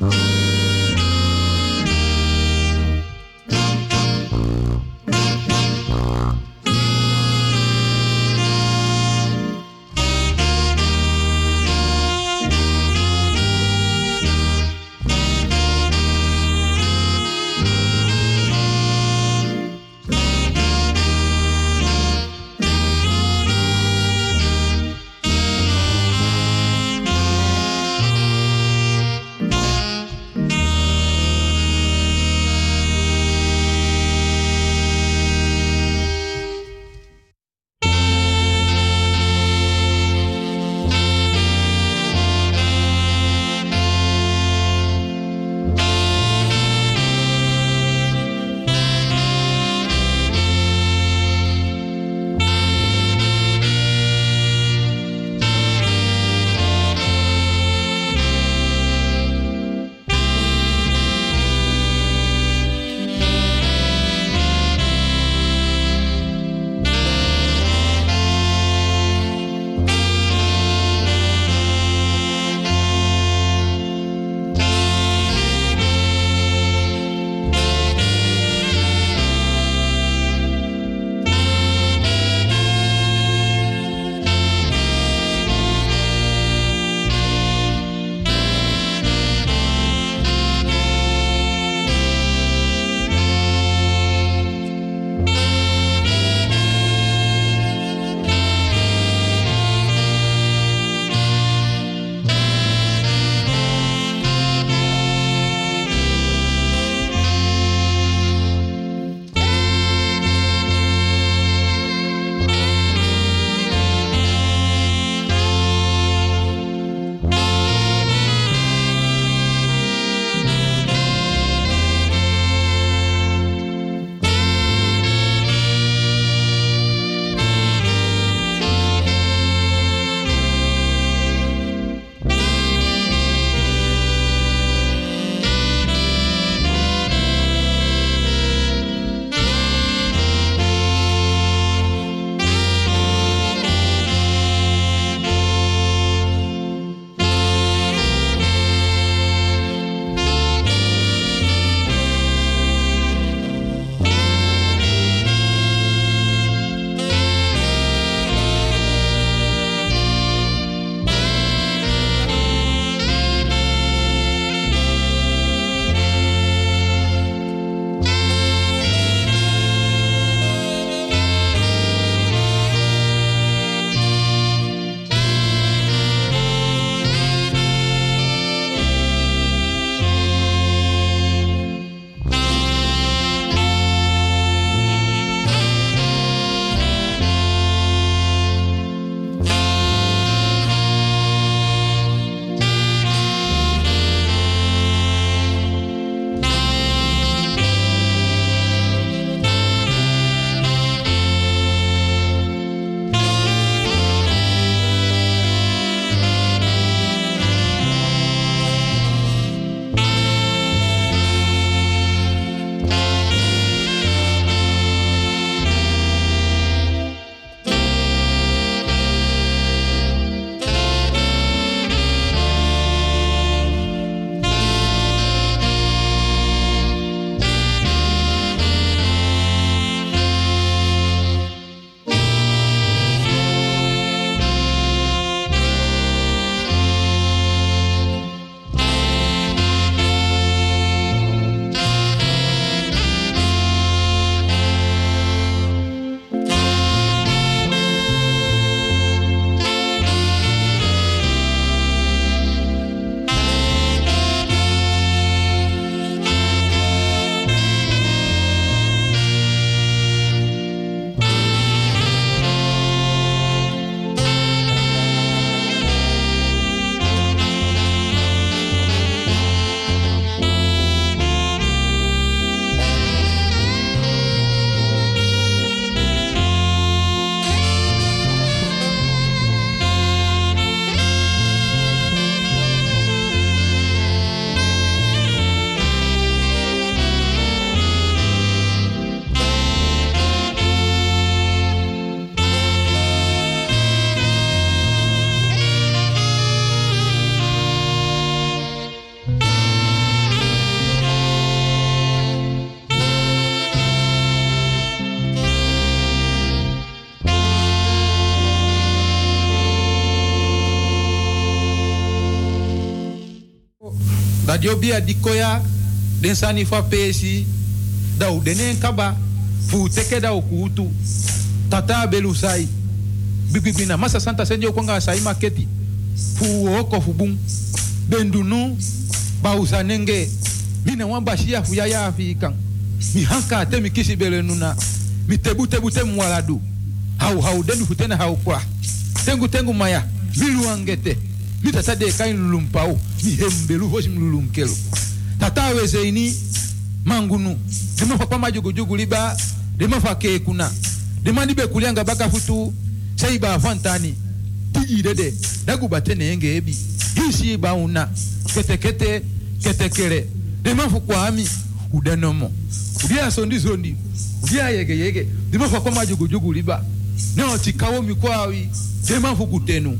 Mm-hmm. Je bia di koya, den sani fa pesi, da u denen kaba, fu teke da u kutu, tata belu sai. Bibibina, masa santa senjo konga sai maketi, fu oko fu bum, bendunu, ba usanenge, mina wan bashia fu yaya ya afikan. Mi hanka te mi kisi bele nuna, mi tebu tebu te mwaladu. Hau hau denu futena hau kwa. Tengu tengu maya, milu angete. Mi tata de kain lulumpau, mi hembelu hoshi mlulunkelu. Tata weze ini, mangunu. Dema fa kwama jugu jugu liba, dema fa ke kuna. Dema nibe kulianga baka futu, sai ba fantani. tiji dede, dagu batene yenge ebi. Hisi ba una, kete kete, kete kere. Dema fu kwa ami, udanomo Udia sondi sondi, udia yege yege. Dema fa kwama jugu jugu liba. Neo tikawo mikwawi, dema fu kutenu.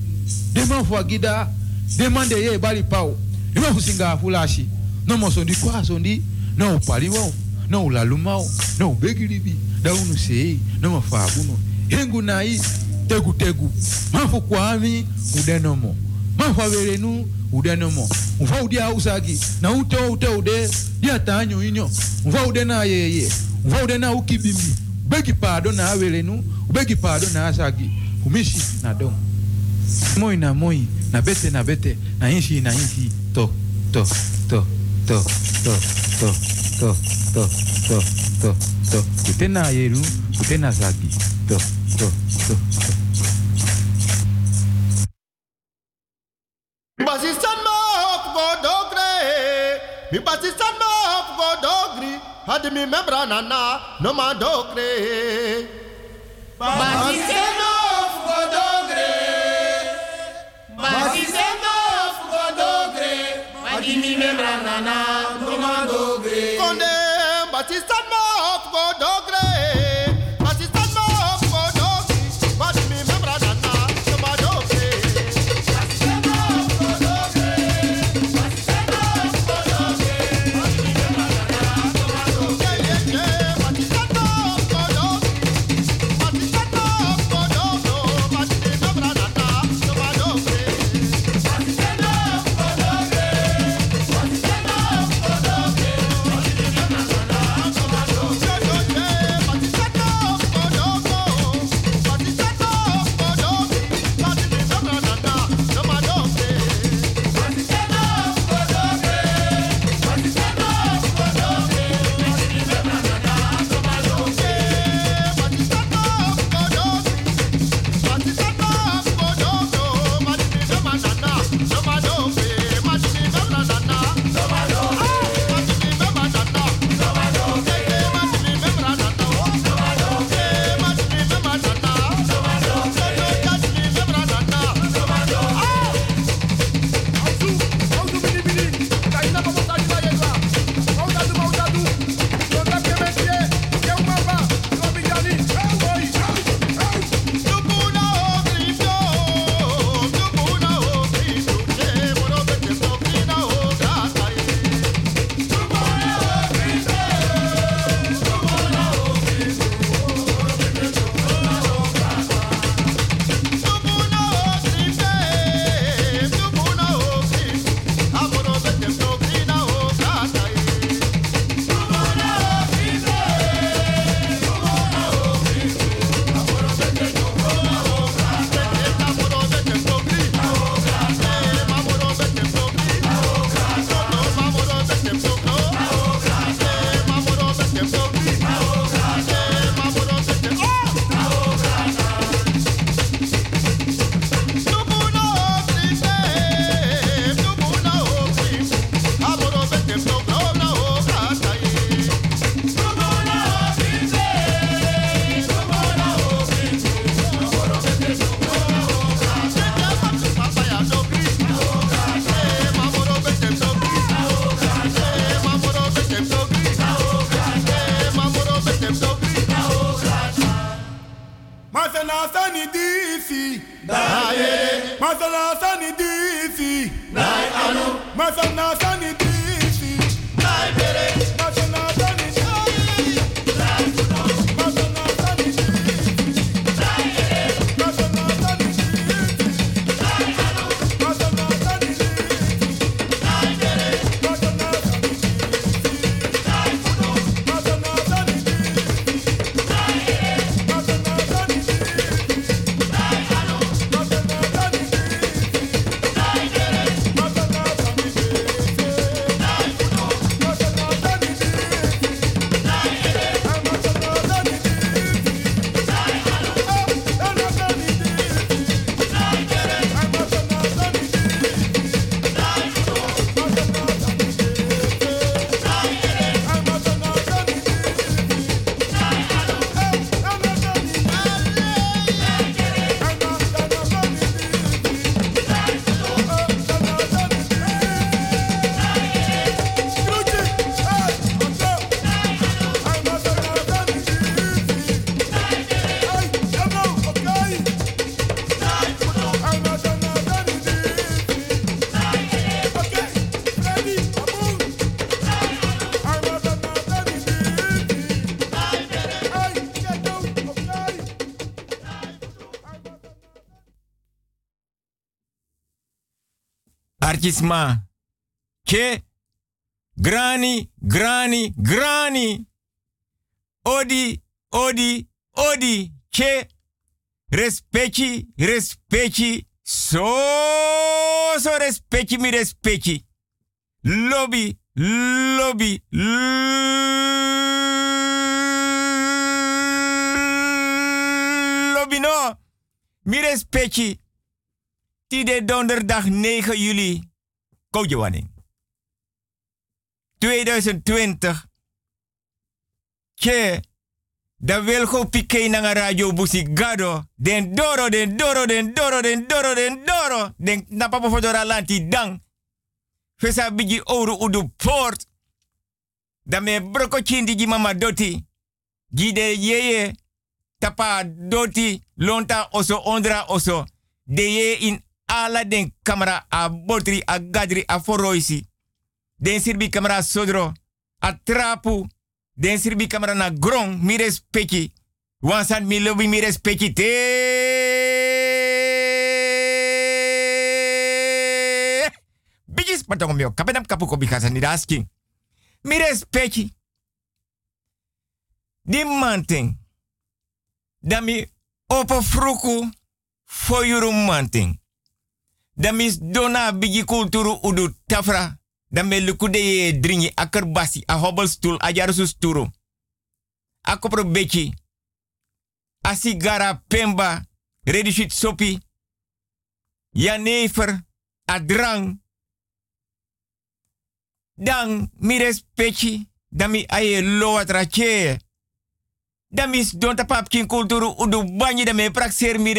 Dema fu agida, dema de ye bali pau. Dema fu singa fulashi. No mo sondi kwa sondi, no paliwo, no lalumao, no begiribi. Da unu sei, no mo fa abuno. Hengu na i, tegu tegu. Mafu kwa ami, udenomo. Mafu averenu, udenomo. Mfa udia usagi, na ute ute ude, dia tanyo inyo. Mfa ude na yeye, mfa ude na ukibimbi. Begi pado na averenu, begi pado na asagi. Kumishi na dom. Moi na moi, na bete na bete, na inshi na inshi. To, to, to, to, to, to, to, to, to, to, to. Na yeru, kute na zagi. To, to, to, to. Ma hop go dogre. Ma hop go dogri. Had mi membra no ma dogre. Artisma. Ke. Grani, grani, grani. Odi, odi, odi. Ke. Respecti, respecti. So, so respecti mi respecti. Lobby, lobby, lobby no. Mi respecti. Tide donderdag 9 juli. Koudjewanning. 2020. Ke. Da wil go pike na radio busi gado. Den doro, den doro, den doro, den doro, den doro. Den na papa fodora lanti dang. Fesa bigi ouro udu port. Da me broko chindi gi mama doti. Gide yeye. Tapa doti. Lonta oso ondra oso. De ye in ala den kamera a botri a gadri a foroisi. Den sirbi kamera sodro. A trapu. Den sirbi kamera na grong. Mi respecti. Wansan mi lobi mi respecti te. Bigis patong mio. Kapenam kapu ko bikasa ni asking. Mi respecti. Dami opo fruku for yuru manting. Damis dona bigi kulturu udu tafra. Dame lukude ye dringi akerbasi a hobbelstoel a jarusu sturu. A kopro beki. A sigara pemba. Redishit sopi. Ya nefer. A drang. Dan mi respecti. Dami aye loa trache. Damis don tapap kin kulturu udu banyi dame praxer mi.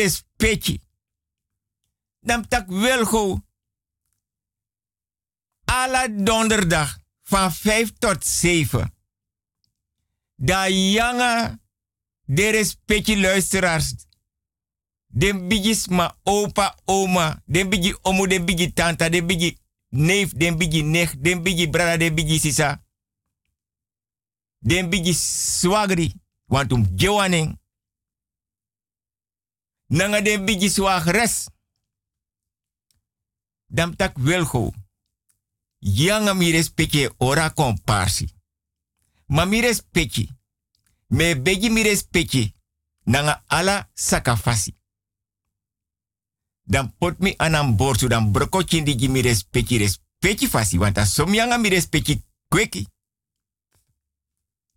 Dam tak welgo. Alla donderdag van 5 tot 7. Da janga de respecti luisteraars. Den bigis ma opa, oma, den bigi omu, den bigi tanta, den bigi neef, den bigi nech, den bigi brada, den bigi sisa. Den bigi swagri, want um gewaning. Nanga den bigi swagres. Dam tak welgo. Yanga mi respecte ora komparsi. Ma mi. Me begi mi respecte. Nanga ala sakafasi. Dan pot mi anam borsu dan broko chindi gi mi respecte fasi. Want a som yanga mi respecte kweki.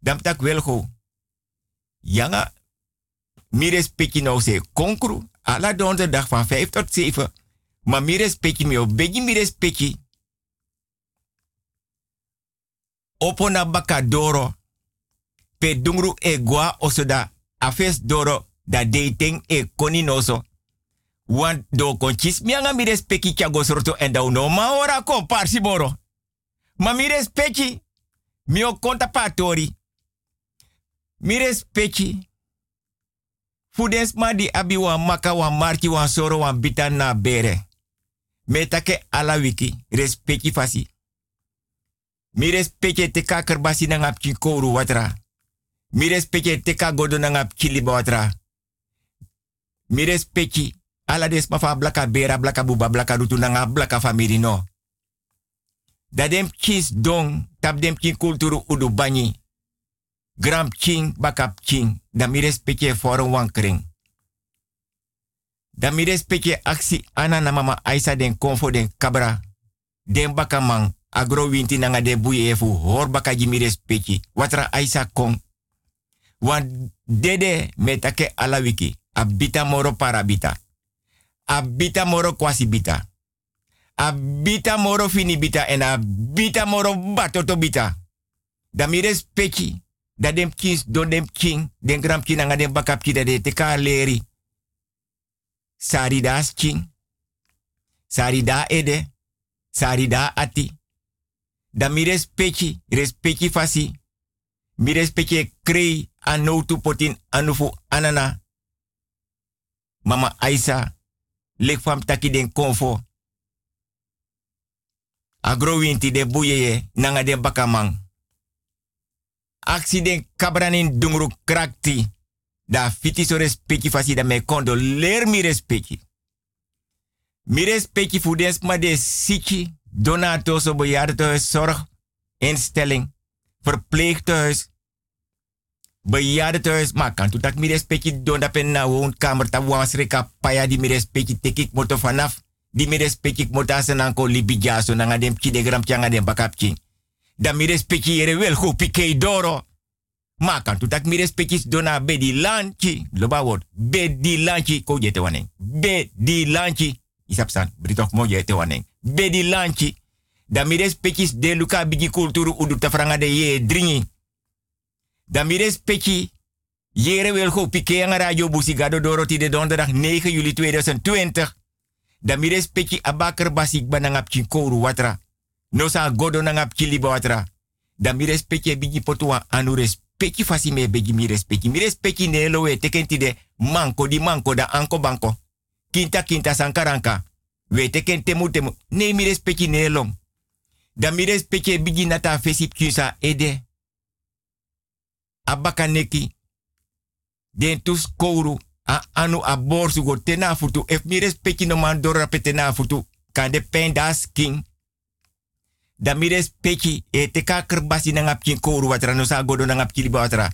Dan tak welgo. Yanga mi respecte nou se konkru. Ala donderdag van 5 tot 7. Ma mi respecte mi o begi mi respecte. Opo doro. Pe dungru e gwa osoda. Afes doro da dating e koni noso. Want do konchis mianga mi respecti kya gosroto en da uno ma ora kon parsi boro. Ma mi respecti. Mi konta patori. Mi respecti. Fudens ma di abi wan maka wan marki wan soro wan bita na bere. Metake ala wiki. Respecti fasi. Mi respecte te ka kerbasi na watra. Mi respecte te ka godo na ngap watra. Mi respecte ala des mafa blaka bera blaka buba blaka rutu na blaka famiri no. Dem kis dong tap dem kulturu udu banyi. Gram king bakap king. Da mi respecte forum wankring. Da mi respecte aksi ana na mama Aisa den konfo den kabra. Den bakamang agro winti nanga de buye efu hor baka jimi respecti. Watra Aisa kong. Wan dede metake ala wiki. Abita moro parabita. Abita moro kwasi bita. Abita moro fini bita en abita moro batoto bita. Da mi respecti. Da dem kins don dem king. Den gram king nanga dem bakap ki da de teka leri. Sari da king. Sari da ede. Sari da ati. Da mi respecti, fasi. Mi respecti krei anoutu potin anufu anana. Mama Aisa, lek fam taki den konfo. Agro winti de buyeye nanga den bakamang. Aksi den kabranin dungru krakti. Da fiti so respecti fasi da me kondo ler mi respecti. Mi respecti voor des maar de siki, donato bejaardentehuis, zorginstelling, verpleeghuis, bejaardentehuis. Maar kan dat mi respecti don dat pen na woonkamer, ta wasreka paya di mi respecti tekik moto vanaf. Di mi respecti moto asen anko libi jaso na dem ki de gram bakapchi. Da mi respecti yere wel go pike doro. Ma kan tu tak mi respecti dona be di lanchi. Loba word. Be di lanchi ko jete waneng. Be di lanchi. Isap san. Britok mo jete waneng. Be di lanchi. Da mi respecti de luka bigi kulturu udu tafranga de ye dringi. Da mi respecti Jere wil go pike aan radio Busigado Doro de donderdag 9 juli 2020. Da mi respecti abaker basik banangap koru watra. No sa godo nangap libo watra. Da mi respecti bigi potua anu respecti fasi me begi mi respecti. Mi respecti ne lo we tekenti de manko di manko da anko banko. Kinta kinta sankaranka. We teken temu temu. Ne mi respecti ne long. Da mi respecti bigi nata fesip kyusa ede. Abaka neki. Den tus kouru. A anu a borsu go tena futu. Ef mi respecti no man petena futu. Kan de pen das king. Da mi respecti e te ka kerbasi na kouru watra no sa godo na ngap kili watra.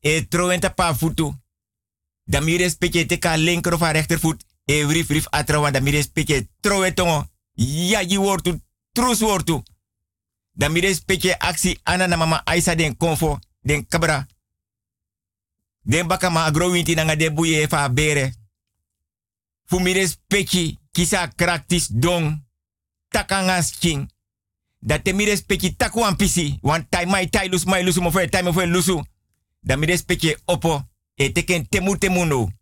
E troenta pa futu. Da mi respecti e te ka linker of rechtervoet. E vrif vrif atra wan da mi respecti troe tongo. Ja wortu. Trus wortu. Da mi respecti aksi ana na mama Aisa den konfo. Den kabra. Den baka ma agrowinti de buye fa bere. Fu mi respecti kisa kraktis dong takangas king. Dat te mi respecti taku an pisi. Wan tai mai tai lus mai lusu mo fe tai lusu. Da mi respecti opo. E teken temu temuno.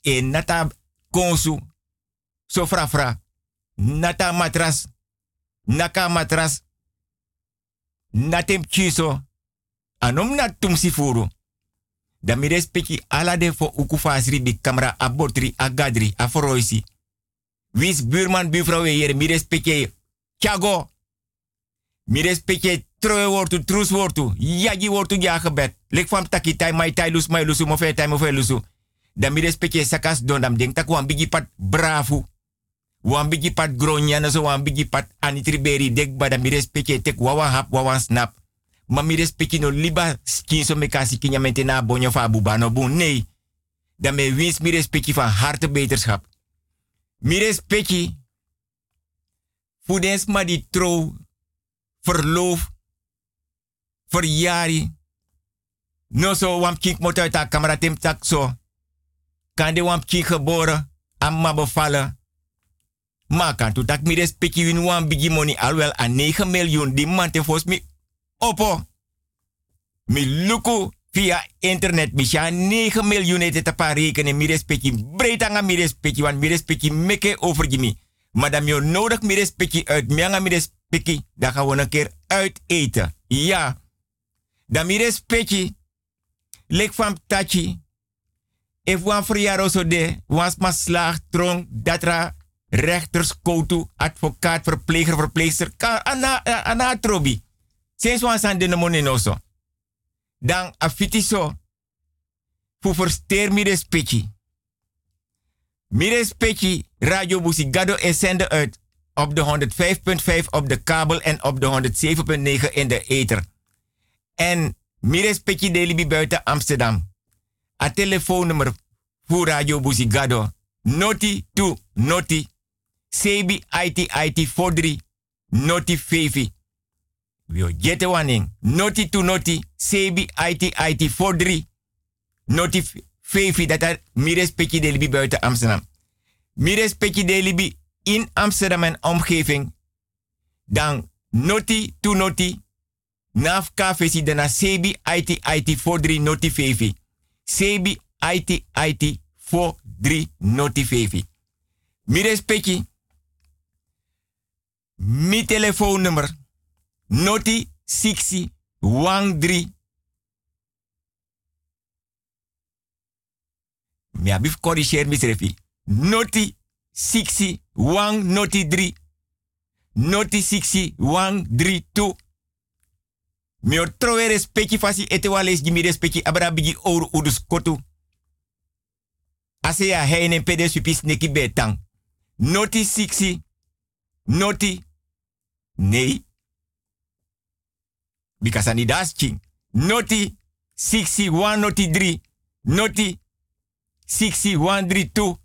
E nata konsu. So fra fra. Nata matras. Naka matras. Natem chiso. Anom na tumsi furu. Da mi respecti ala de fo ukufasri bi abortri agadri aforoisi. Wis buurman buurvrouw hier, mi respecte Tiago. Mi respecte troe wortu, trus wortu. Yagi wortu ja gebed. Lek van taki tai mai tai lus mai lusu mo fe tai mo fe lusu. Da mi respecte sakas don dam denk tak wan bigi pat bravo. Wan bigi pat gronya na so wan bigi pat anitriberi dek ba da mi respecte tek wawa hap wawa snap. Ma mi respecte no liba skin so me kasi kinyamente na bonyo fa bubano bu nee. Da me wins mi respecte van harte beterschap. Mi respecti. Fudens ma di trouw. Verloof. Verjari. No so wam kink moet uit tim tak so. Kan geboren. Amma bevallen. Maar kan tu tak mi respecti win wan bigi money alwel a 9 miljoen. Die man te mi. Opo. Mi luku via internet misha 9 miljoen te paar rekenen. Mi respecti aan mi respecti want mi respecti meke over gimi dan je nodig mi respecti uit mi aan mi respecti dan gaan we een keer uit eten. Ja. Dan mi respecti lek van tachi if wan verjaardag zo de was maar slaag trong datra rechters koutu advocaat verpleger verpleegster kan ana ana trobi sinds wan san de so dan afiti so fu versteer mi respecti. Mi respecti Radio Busigado is zender uit op de 105.5 op de kabel en op de 107.9 in de ether. En mi respecti delibi buiten Amsterdam. A telefoonnummer voor Radio Busigado. Noti to noti. Sebi IT IT 43 noti 5. Wio jete waning. Noti to noti. Sebi IT IT 43. Noti fefi dat er mi respecti de libi buiten Amsterdam. Mi respecti de libi in Amsterdam en omgeving. Dan noti to noti. Naf kafesi dana sebi IT IT 43 noti fefi. Sebi IT IT 43 noti fefi. Mi respecti. Mi telefoonnummer Noti Sixi Wang 3. Mi abif corrigeer misrefi. Noti Sixi Wang Noti 3. Noti Sixi Wang 3 2. Mi o trowe respecti fasi ete wales di mi respecti abra bigi ouro udus kotu. Ase ya heine pede supis neki betang. Noti siksi. Noti. Nee. Because ani das ching. Noti 61 noti 3. Noti 6132.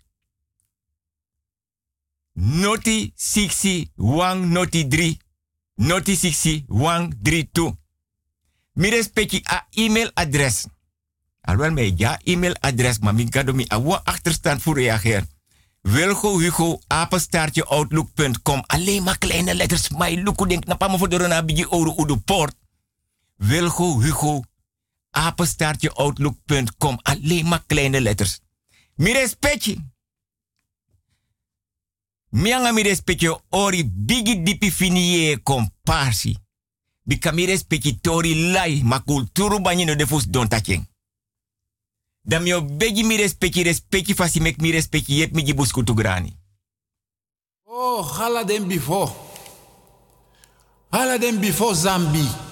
Noti 61 noti 3. Noti 6132. Mi respecti a e-mail adres. Alhoewel mij ja e-mail adres, maar ik kan mi a achterstand voor reageren. Wilgo Hugo, apenstaartje outlook.com. Alleen maar kleine letters. Maar je look, denk, na voor de rona bij je oren de poort. Wilgo Hugo, apenstaartje outlook.com. Alleen maar kleine letters. Mi respecti. Mianga mi respecti ori bigi dipi finie comparsi. Bika mi respecti tori lai ma kulturu banyi de fus don. Dan mi begi mi respecti fasi mek mi respecti yep mi gibus grani. Oh, hala den before. Hala den before Zambi.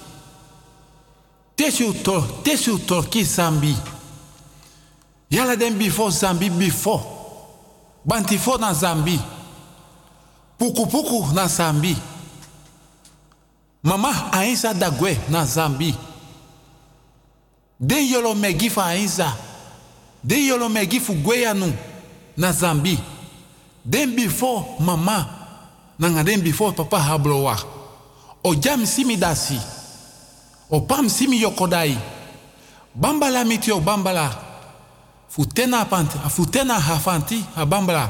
Tesu to, tesu to ki Zambi. Yala den before Zambi before. Bantifo na Zambi. Puku puku na Zambi. Mama ainsa dagwe na Zambi. Den yolo megi fa ainsa. Den yolo megi fu gweyanu na Zambi. Den before mama. Nanga den before papa hablowa. O jam simi dasi. O pam simi yokodai. Bambala mitio bambala. Futena panti, futena hafanti a bambala.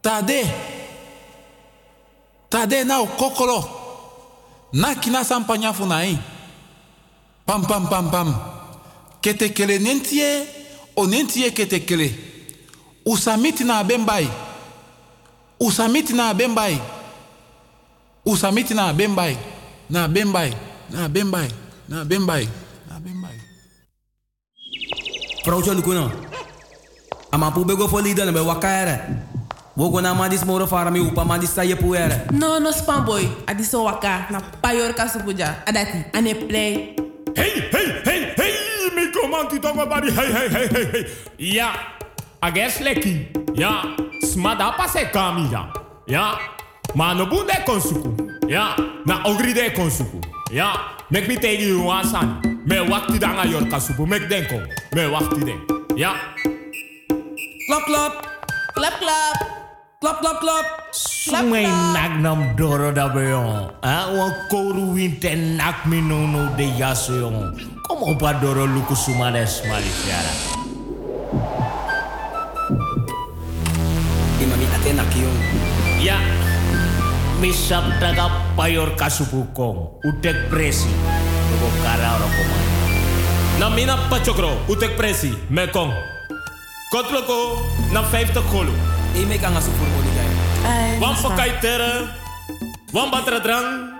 Tade. Tade na kokolo. Na kina sampanya funai. Pam pam pam pam. Ketekele nentie o nentie ketekele. Usamiti na bembai. Usamiti na bembai. Usamiti na bembai. Na bembai. Na bembai. Na bembai. Na bembai. Vrouwtje Lukuno. Ama pu bego fo lida na be wakare. Wogo na ma dis moro fara mi upa ma dis sa ye puere. No, no spam boy. Adi so waka na payor kasupuja. Adati ane play. Hey, hey, hey, hey, mi komanti tongo bari, hey, hey, hey, hey, hey. Ja, ages leki. Ja, smada pase kami ja. Ja, ma no bunde konsuku. Ja, na ogri de konsuku. Ja, mek mi tegi you wasan. Me wakti danga yor kasupu, mek denko. Me wakti den. Ja. Klap klap. Klap klap. Klap klap klap. Sumay nak nam doro da beyon. Ah, wan koru winte nak mi no no de yaso yon. Como pa doro luku sumades malisiara. Imami ate na kiyon. Ya. Misap daga payor kasupukong. Utek presi. Tugo kara ora komay. Na mina pachokro. Utek presi. Mekong. Kotloko na 50 golu. E me kanga su furmo ni gaya. Wan pakai tere. Wan batra drang.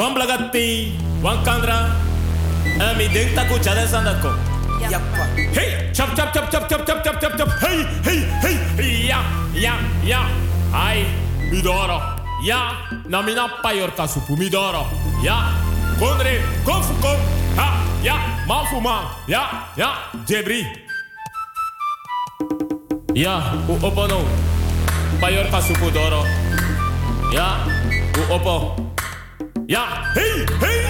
Wan blagati. Wan kandra. En mi denk taku chade sandako. Yappa. Hey, chop chop chop chop chop chop chop chop chop. Hey, hey, hey. Ja, ja, ja. Ai, midoro. Ja, namina payorta supumidoro. Ja, konre, konfu. Ha, ja, mafuma. Ja, ja, jebri. Ja, u opono. Payorta supudoro. Ja, u opo. Ja, hey, hey.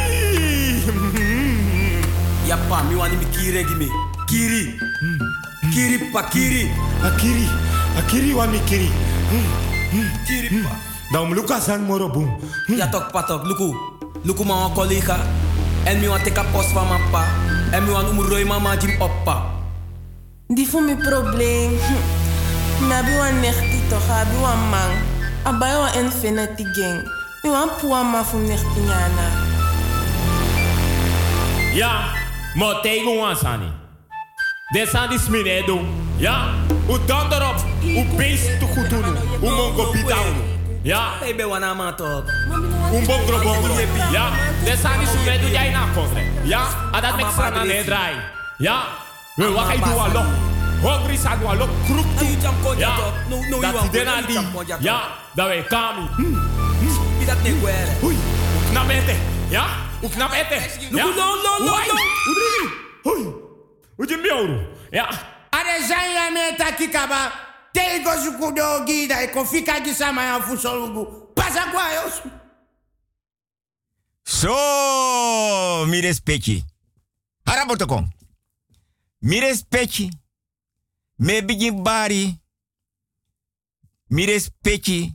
Ja, pa, mi wani mi kiri gimi. Kiri. Kiri pa, kiri. Akiri, akiri wani kiri. Kiri pa. Dan luka san moro boom. Ja tok patok luku. Luku ma wan collega. En mi wan teka post van mijn pa. En mi wan umroi mama jim oppa. Die voor mijn probleem. Me abi wan nechti toch, abi wan man. Abai wan infinity gang. Mi wan puwa ma fu nechti nyana. Ja, maar tegen ons aan. De zijn die smine doen. Ja, u dan erop. U beest te goed doen. U mongo bitaun. Ja. Baby wana man talk. een bongro. Ja. Desani su medu in na kofre. Ja. Adat mek frana ne draai Ja. We wakai dua lo. Hongri sa dua lo. Kruk tu. Ja. Dat dena di. Ja. Da we kami. Bidat ne ja Hui. Na ete. Ja. Uknap ete. Ja. No no no no. Hui. Hui. Ujim bioru. Ja. Are zanya me kaba. Te go suku dogi da iko fika di sama ya fusolugu. Pasa kwa yosu. So, mi respecti. Harabotokon. Mi respecti. Me begin bari. Mi respecti.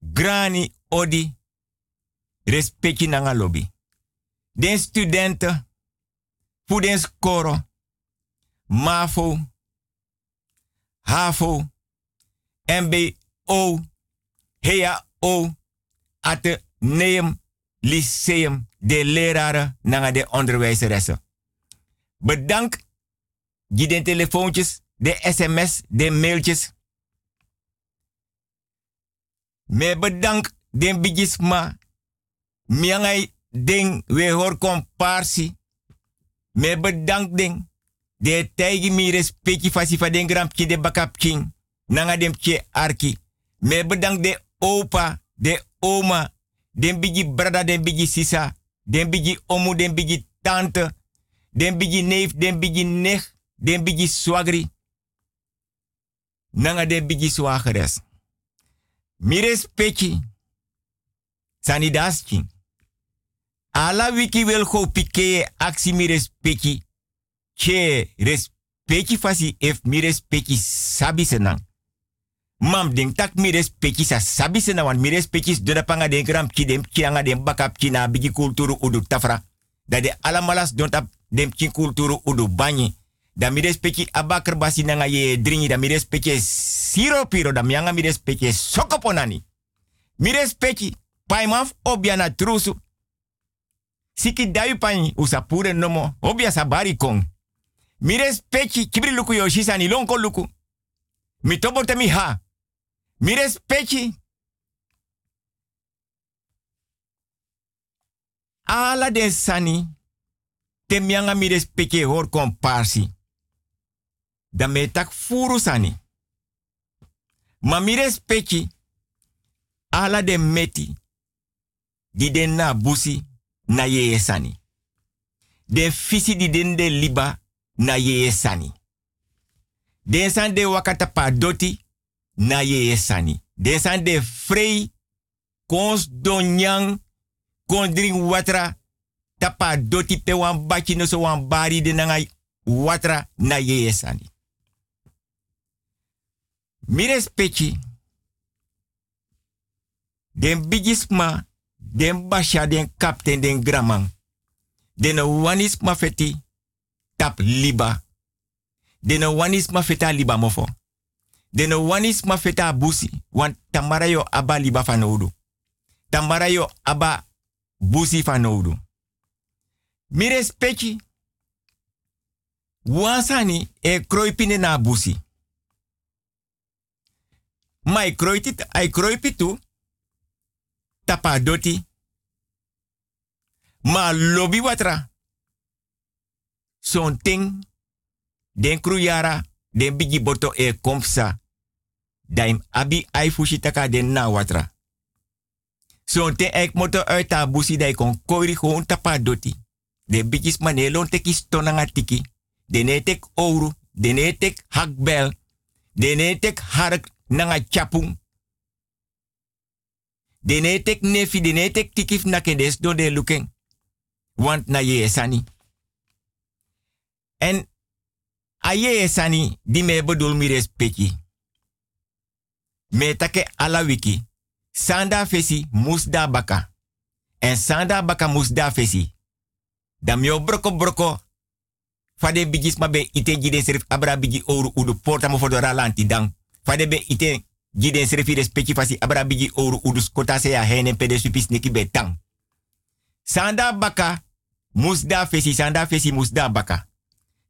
Grani odi. Respecti nanga lobby. Den studenten. Fu den. MAVO. HAVO. MBO. HEA O. Ate neem lyceum de leraren naar de onderwijzeressen. Bedankt die de telefoontjes, de sms, de mailtjes. Me bedankt den bigis ma. Miangai ding we hoor. Me bedankt ding. De tijgi mi respecti fasi fa den grampje de king. Nanga dem tje arki. Me bedankt de opa, de oma, den bigi brada, den bigi sisa, den bigi omu, den bigi tante, den bigi neef, den bigi nech, den bigi swagri. Nanga den bigi swagres. Mi respecti. Sani daski. Ala wiki wil go pike aksi mi respecti. Che respecti fasi ef mi respecti sabi senang. Mam ding tak mi respecti sa sabi sena wan mi respecti do da panga den gram ki dem ki anga dem bakap ki na bigi kulturu udu tafra. Da de alamalas don tap dem ki kulturu udu banyi. Da mi respecti abakar basi nanga ye dringi da mi respecti siro piro da mianga mi respecti sokoponani. Mi respecti paimaf obiana trusu. Siki dayu pani usapure nomo obia sabari kong. Mi respecti kibri luku yoshisa ni lonko luku. Mi tobote mi ha. Mi respecti. Ala den sani. Te mianga mi respecti hor komparsi. Da me tak furu sani. Ma mi respecti. Ala den meti. Di den na busi na ye sani. Den fisi di den de liba na ye sani. Den san de wakata pa doti na ye sani. Den san de frei kons donyang kon drink watra tapa doti pe wan no so wan bari de nanga watra na ye sani. Respecti den bigisma den basha den kapten den gramang den wanis mafeti tap liba. Den wanis mafeta liba mofo. Den wanis mafeta busi. Wan tamara yo aba liba fanodu tamara yo aba busi fanodu mi respecti. Wansani e kroipine na busi. Mai kroitit ai kroipitu tapa doti. Ma lobi watra son ting. Den kruyara den bigi boto e kompsa. Daim abi ai fushi taka den na watra son te ek moto uit ta busi dai kon koiri gewoon tapa doti. De bigis manelon teki stonanga tiki. Den etek ouro den etek hakbel. Den etek hark nanga chapung. Dene tek nefi dene tek tikif na kedes do de luken. Want na ye esani. En a ye esani di me bedoel mi respecti. Me take ala wiki. Sanda fesi musda baka. En sanda baka musda fesi. Dan mio broko broko. Fade bigis ma ite gide serif abra bigi oru udu porta mo fodora lanti dang. Fade be ite giden srefi respecti fasi abra bigi oru udus kota se ya hene pede supis neki betang. Sanda baka musda fesi sanda fesi musda baka.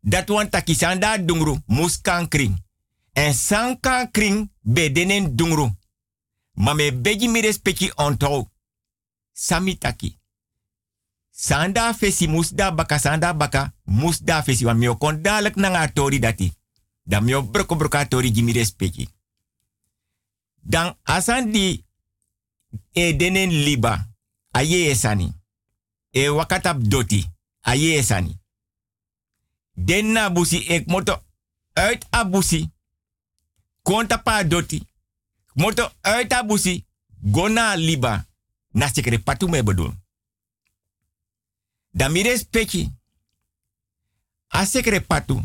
Dat wan taki sanda dungru muskan kring. En sankan kring bedenen dungru. Ma me begi mi respecti ontou. Sami taki. Sanda fesi musda baka sanda baka musda fesi wan mio kon dalek nanga tori dati. Dan mio broko broka tori gimi respecti. Dan asan di liba aye esani. E wakatap doti aye esani. Den na ek moto uit abusi. Konta pa doti. Moto uit abusi. Gona liba. Na sekere patu me bedoel. Dan mi respecti. A sekere patu.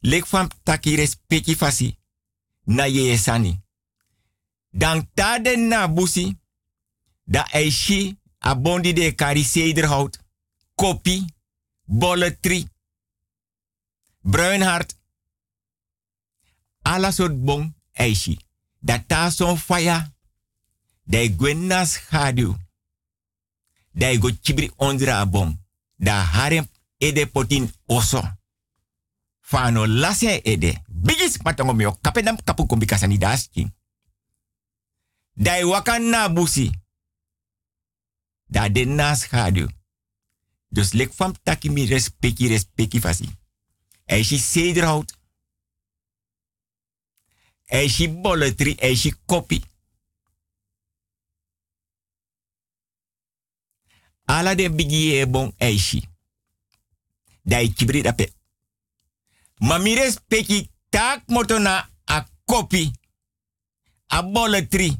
Lek van taki respecti fasi. Na ye sani. Dan tade na. Da eishi abondi de kari sederhout. Kopi. Bolletri. Bruinhart. Alla soort bon eishi. Dat ta son faya. Dai gwenna schadu. Dai go chibri ondra abom. Da harem ede potin oso. Fano lase ede. Bigis patongo mio kapedam kapu kombikasa ni daski. Dai wakan na busi. Da de na schadu. Dus lek fam taki mi respecti respecti fasi. Eishi sederhout. Eishi bolletri, eishi kopi. Ala de bigi e bon eishi. Dai kibri dape. Mamire speki tak motona a kopi. A bolletri.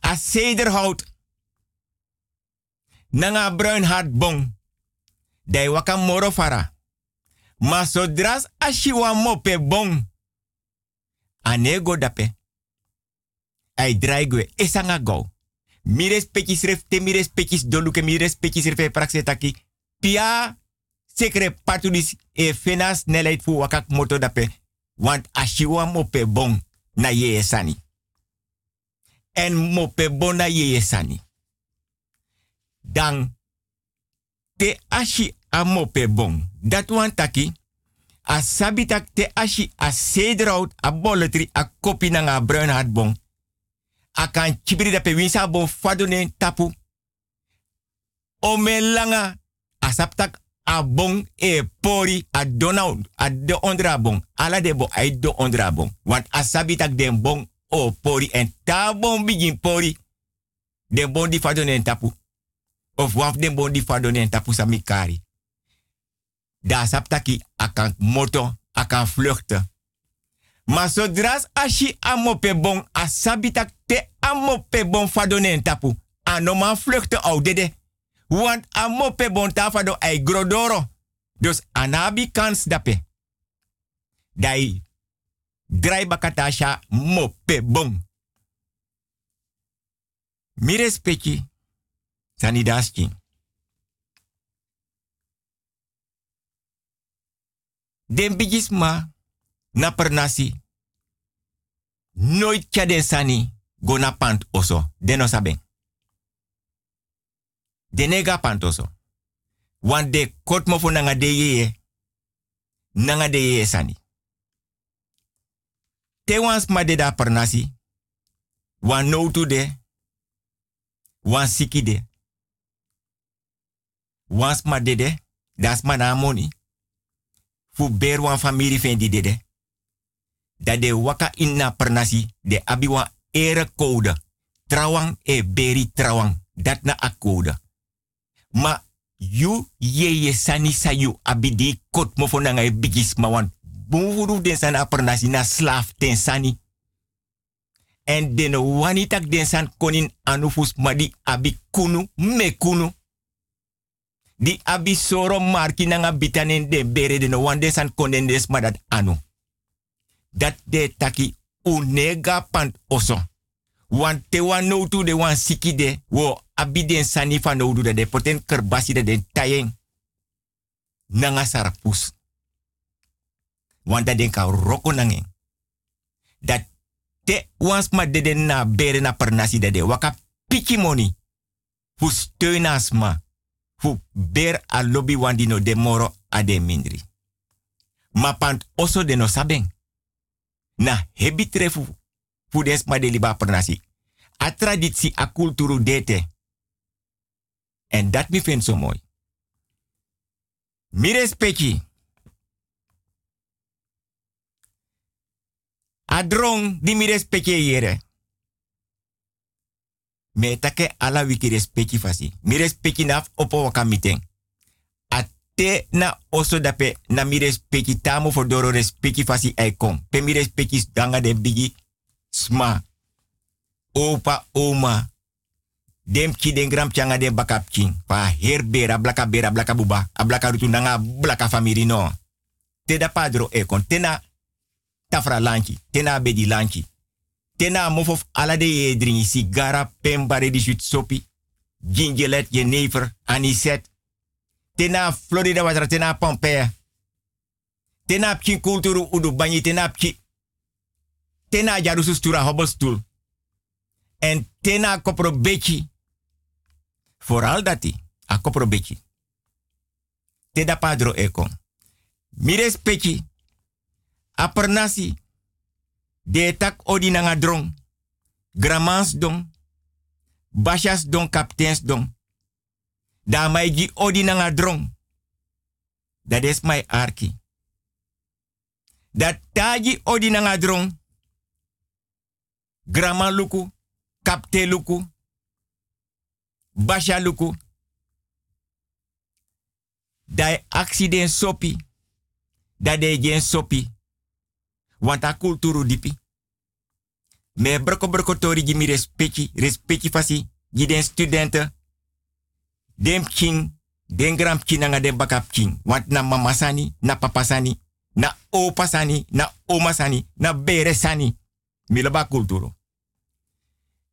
A cederhout. Nanga bruin hart bon. Dai waka moro fara. Ma sodras ashiwa mope bon. Anego dape. Ai draigwe esanga go. Mi respecti sref te mi respecti doluke mi respecti sref praxe taki. Pia sekre patudis e fena snelheid fu wakak moto dape. Want ashiwa mope bon na ye sani. En mope bon na ye sani. Dan te ashi a mope bon. Dat wan taki. A te ashi a a bolletri a kopi nanga bruin hart bon. A kan chibiri da pe winsa bon fadone tapu. Ome langa a saptak a bon e pori a dona a de ondra bon. Ala de bo ai do ondra bon. Want a sabitak den bon o pori en ta bon bigin pori. Den bon di fadone tapu. Of waf den bon di fadone tapu sa mikari. Da saptaki akan moto, akan vluchten. Maar ashi amope bon, asabitak te amope bon fadonen tapu. Anoman vluchten oudede. Want amope bon tafado ay grodoro. Dus anabi kans dape. Dai drai bakatasha mope bon. Mi respecti sanidaski. Den bigisma na per nasi. Nooit den sani go pant oso. Den osaben. De nega pant oso. De kot mo fu nanga de yeye. Nanga de sani. Te ma de da per nasi. Wan no tu de. Wan siki de. Wans ma de de. Das ma na money fu ber wan famiri fen di dede. De waka inna pernasi de abi wan ere code. Trawang e beri trawang. Dat na a code. Ma yu ye sani sa yu abi kot mo ngai bigis ma wan. Bumfuru den san na slaaf ten sani. En den wanitak den san konin anufus madi abi kunu me kunu di abi soro marki nanga bitanen de bere de no wande san konden des madat anu. Dat de taki unega pant oso. Wan te wan no tu de wan siki de wo abi den sani fan no de poten kerbasi de den tayeng. Nanga sarapus. Want dat den ka roko. Dat te wans ma de na bere na pernasi de de waka piki money. Fu steun asma fu ber a lobby wandino de moro a de mindri. Ma pant oso de no saben. Na hebi trefu fu des ma de liba pernasi. A traditie, a kulturu dete. En dat mi vind so mooi. Mi respecti. A drong di mi respecti yere. Me take ala wiki respecti fasi. Mi respecti naf opo waka miteng. A te na oso dape na mi respecti tamu for doro respecti fasi ai kom. Pe mi respecti danga de bigi sma. Opa, oma. Dem ki den gram changa den bakap king. Pa herbera, blaka bera, blaka buba. A blaka rutu nanga blaka famiri no. Te da padro e kon. Tena tafra lanchi. Tena bedi lanchi. Tena mofof ala de dringi sigara, pembare di jut sopi. Gingelet, jenever, aniset. Tena Florida watra tena Pompea. Tena pkin kulturu udu tena pki. Tena jarusu stura hobostul. En tena kopro bechi. Vooral dati, a kopro bechi. Teda padro ekon. Mires pechi. A pernasi. De tak odi nanga drong. Gramans don. Bashas don kapteins don. Da mai gi odi drong. Dat is my arki. Dat taji odi nanga drong. Grama luku, kapte luku, basha luku. Dai accident sopi. Dat de gen sopi. Want a kulturu dipi. Me broko broko tori gi mi respecti, respecti fasi, gi den studenten. Dem king, den gram king nanga den bakap king. Want na mama sani, na papa sani, na opa sani, na oma sani, na bere sani. Milaba kulturu.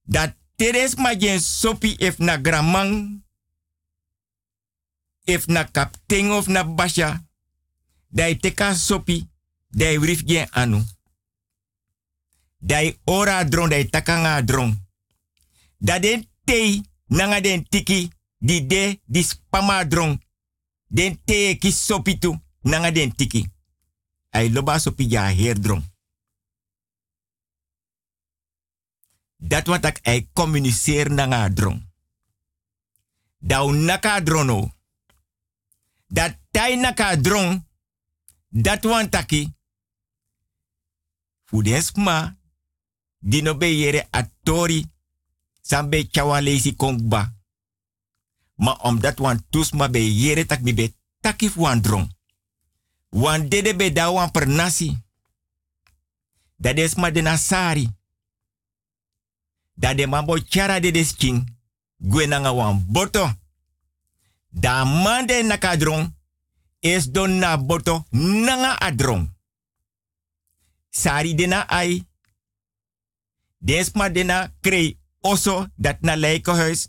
Dat teres ma gen sopi if na gramang, if na kapten of na basha, dai teka sopi, dai wrif gen anu. Dai ora dron, dai takanga dron. Da den tei, nanga den tiki, di de, di spama dron. Den tei ki sopi tu, nanga den tiki. Ai loba sopi ja heer dron. Dat wat ei communiceer nanga dron. Dau naka. Dat tai naka dron. Dat wan taki. Fudesma. Dino be yere atori. Sambe chawa leisi kongba. Ma om dat wan tusma be yere tak mi be takif wan dron. Wan dede be da wan per nasi. Dat is ma de nasari. Da de mambo chara de desking. Gwe nanga wan boto. Da mande nakadron. Es don na boto nanga adron. Sari dena ai. Desma dena krei oso dat na lijkenhuis.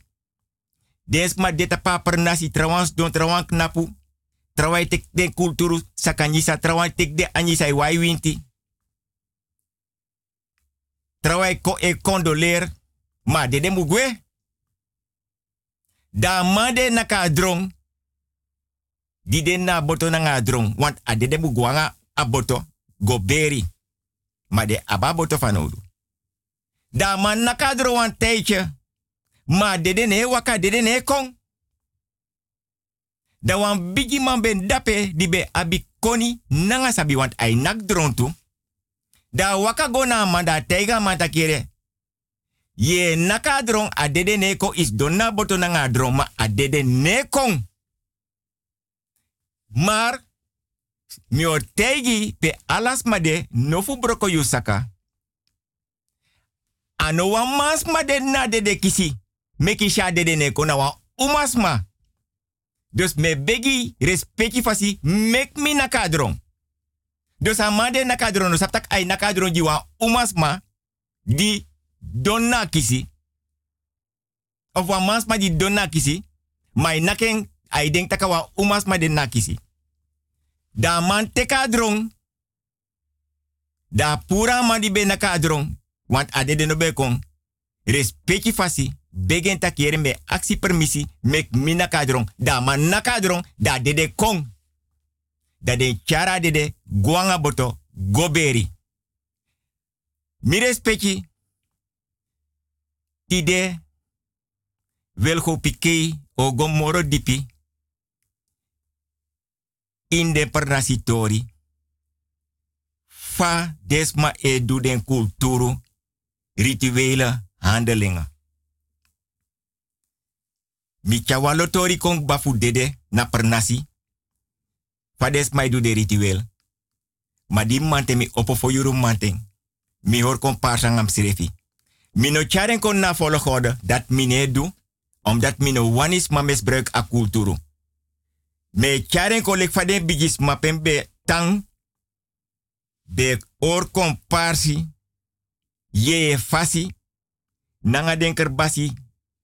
Desma deta paper nasi trouwens don trouwens knapu. Trawai tek den kulturu sakanyisa trawai tek de anyisa wai winti. Trawai ko e condoleer. Ma de de mugwe. Da mande naka drong. Di na boto na nga drong. Want a de de mugwanga a boto. Go Ma de aba boto fanodu. Da man naka drong wan tijdje. Ma de ne waka de ne kong. Da wan bigi man ben dape di be abi koni nanga sabi want ay nak drong tu. Da waka go na man da teiga man takere. Ye naka drong a dede neko is donna boto nanga drong ma a dede nekong. Maar mio tegi pe alas made nofu broko yusaka. Ano wan mas made na dede kisi. Meki sha dede neko na umasma. Dus me begi respecti fasi mek mi naka drong. Dus amade naka drong no saptak ay naka drong ji wan umasma di donna kisi. Of wan mans ma di donna kisi. Mai naken ai denk taka wa umas ma den nakisi. Da man teka drong. Da pura man di be naka drong. Want ade de no be kon. Respecti fasi. Begen takere me aksi permisi. Mek mi naka drong. Da man naka drong. Da dede kong. Da den chara dede. Guanga boto. Goberi. Mi respecti. Tide wilgo pike o gomoro dipi in de pernasitori. Fa desma e do den kulturu, rituele handelingen. Mij tori kong bafu dede na pernasi. Fa desma e do de ritueel. Ma di mante mi opo foyuru manteng. Mi hor kon parsang am sirefi. Mino charen kon na volgorde dat mi ne du, omdat mi no wanis ma misbruik a kulturu. Me charen ko lek faden bigis mapen be tang. Be or komparsi. Ye fasi. Nanga den kerbasi.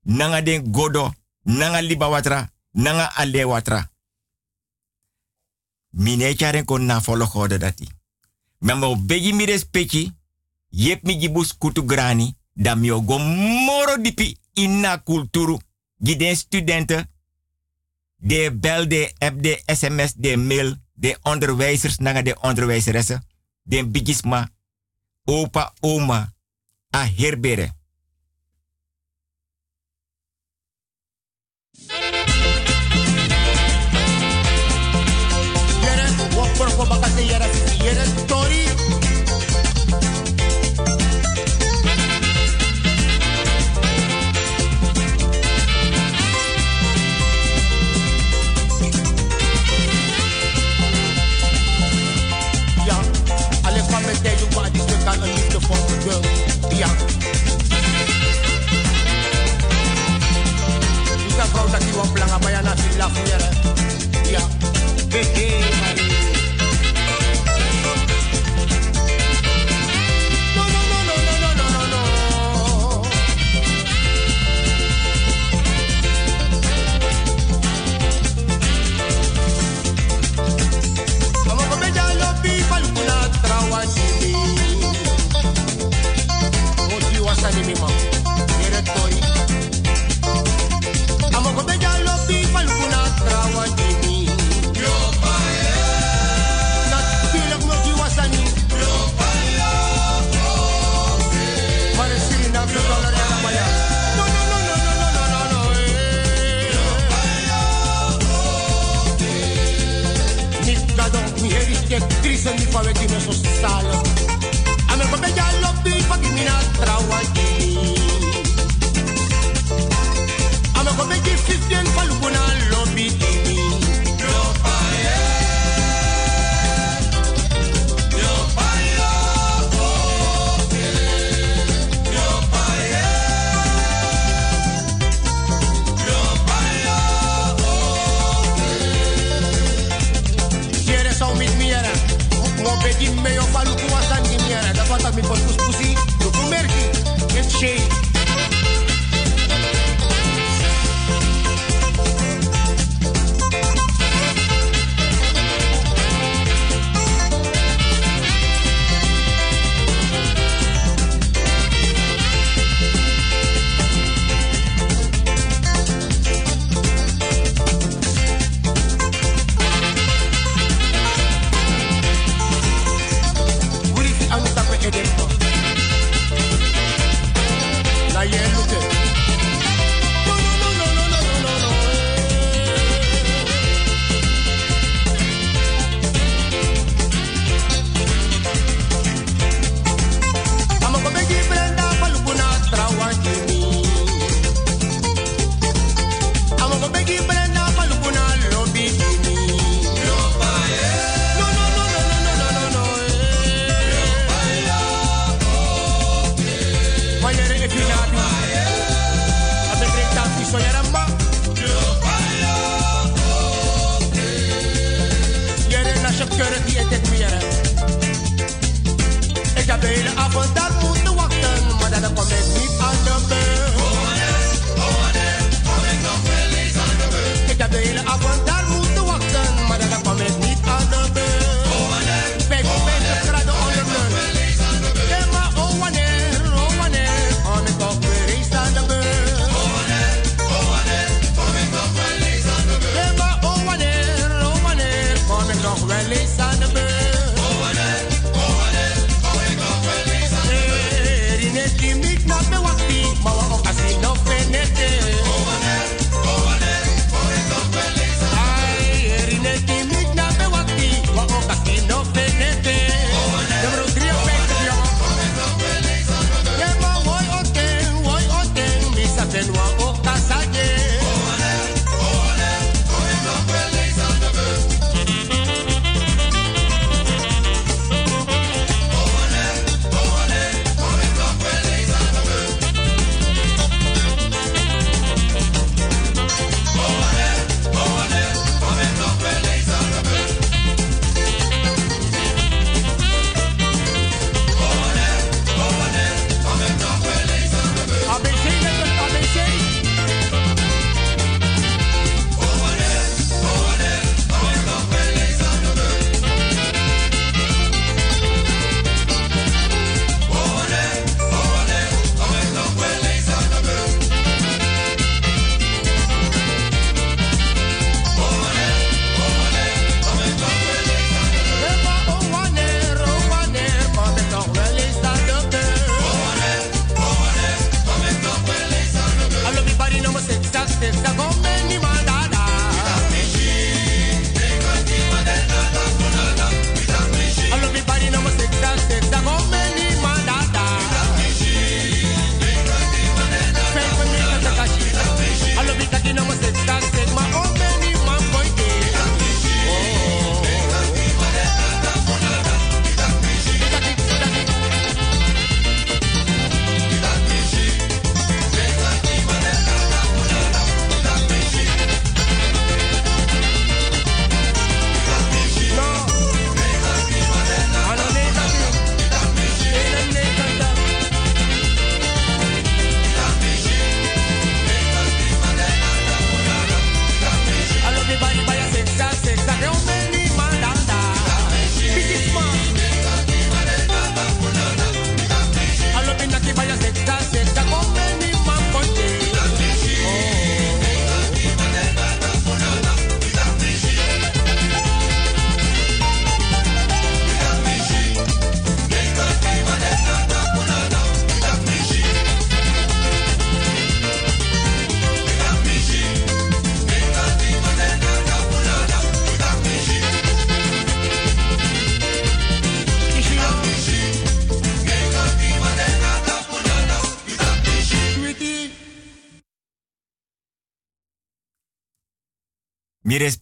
Nanga den godo. Nanga liba watra. Nanga ale watra. Mine charen ko na folo dati. Mamo begi mi respecti. Yep mi gibus kutu grani. Da mi ogo moro dipi inna kulturu. Giden studenten de bel, de app, de sms, de mail, de onderwijzers, naga de onderwijzeressen, de bigisma, opa, oma, a herberen.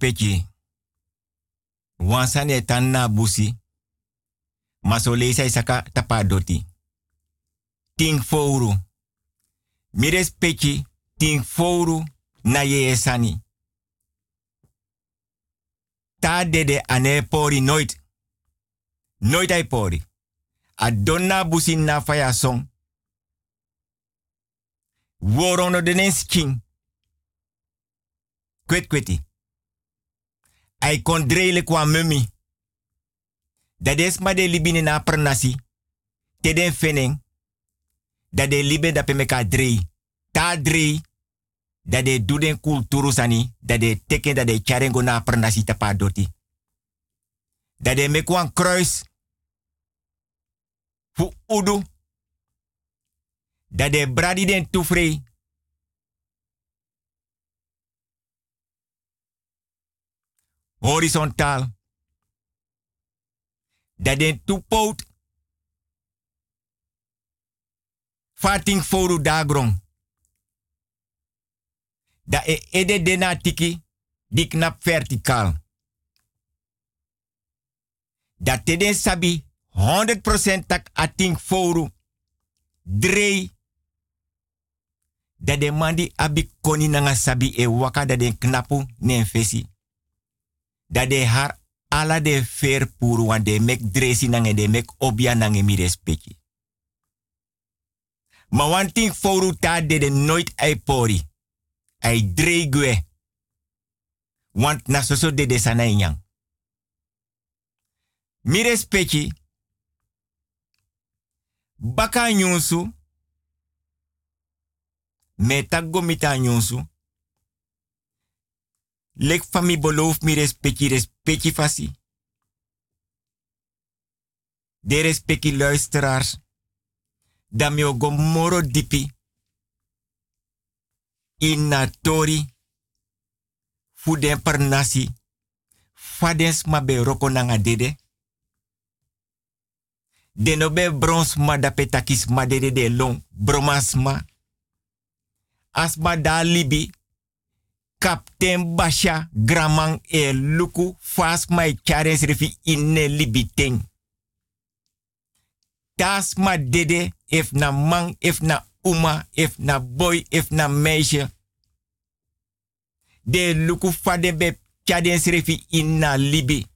Respecti. Wansane tan na busi. Maso leisa isaka tapa doti. Ting fouru. Mi respecti ting fouru na ye esani. Ta dede ane pori nooit. Nooit ai pori. A donna busi na faya song. Worono de king. Kwet kweti. Ai kon dreile kwa mummy. Dat is ma de libine na pernasi. Te den feneng. De libe da pe meka drei. Ta de duden kulturu sani. De teken dat de charengo na tapa doti. Dat de mekwan kruis. Fu udu. Dat de bradi den tufrei. Horizontaal. Dat den toepoot. Fating foru dagron. Da e ede dena tiki di knap verticaal. Dat te den sabi 100% tak ating foru. Drei. Dat de mandi abi koni nanga sabi e waka dat knapu nen fesi dat de har ala de fer puru wan de mek dresi nange de mek obia nange mi respecti. Ma wan ting foru ta de de nooit ai pori. Ai dregwe. Want na soso de de sana inyang. Mi respecti. Baka nyunsu. Me nyunsu. Lek fami beloof mi respecti respecti fasi. De respecti luisteraars. Dan mi dipi. In tori. Fuden per nasi. Fadens ma be roko nanga dede. De no ma da petakis ma dede de long. Bromas ma. As ma da libi. Kapten Basha Gramang e Luku fast mai chares refi inne libiteng. Tas ma dede if na man if na uma if na boy if na meisje. De luku fade be chadens refi inna libi.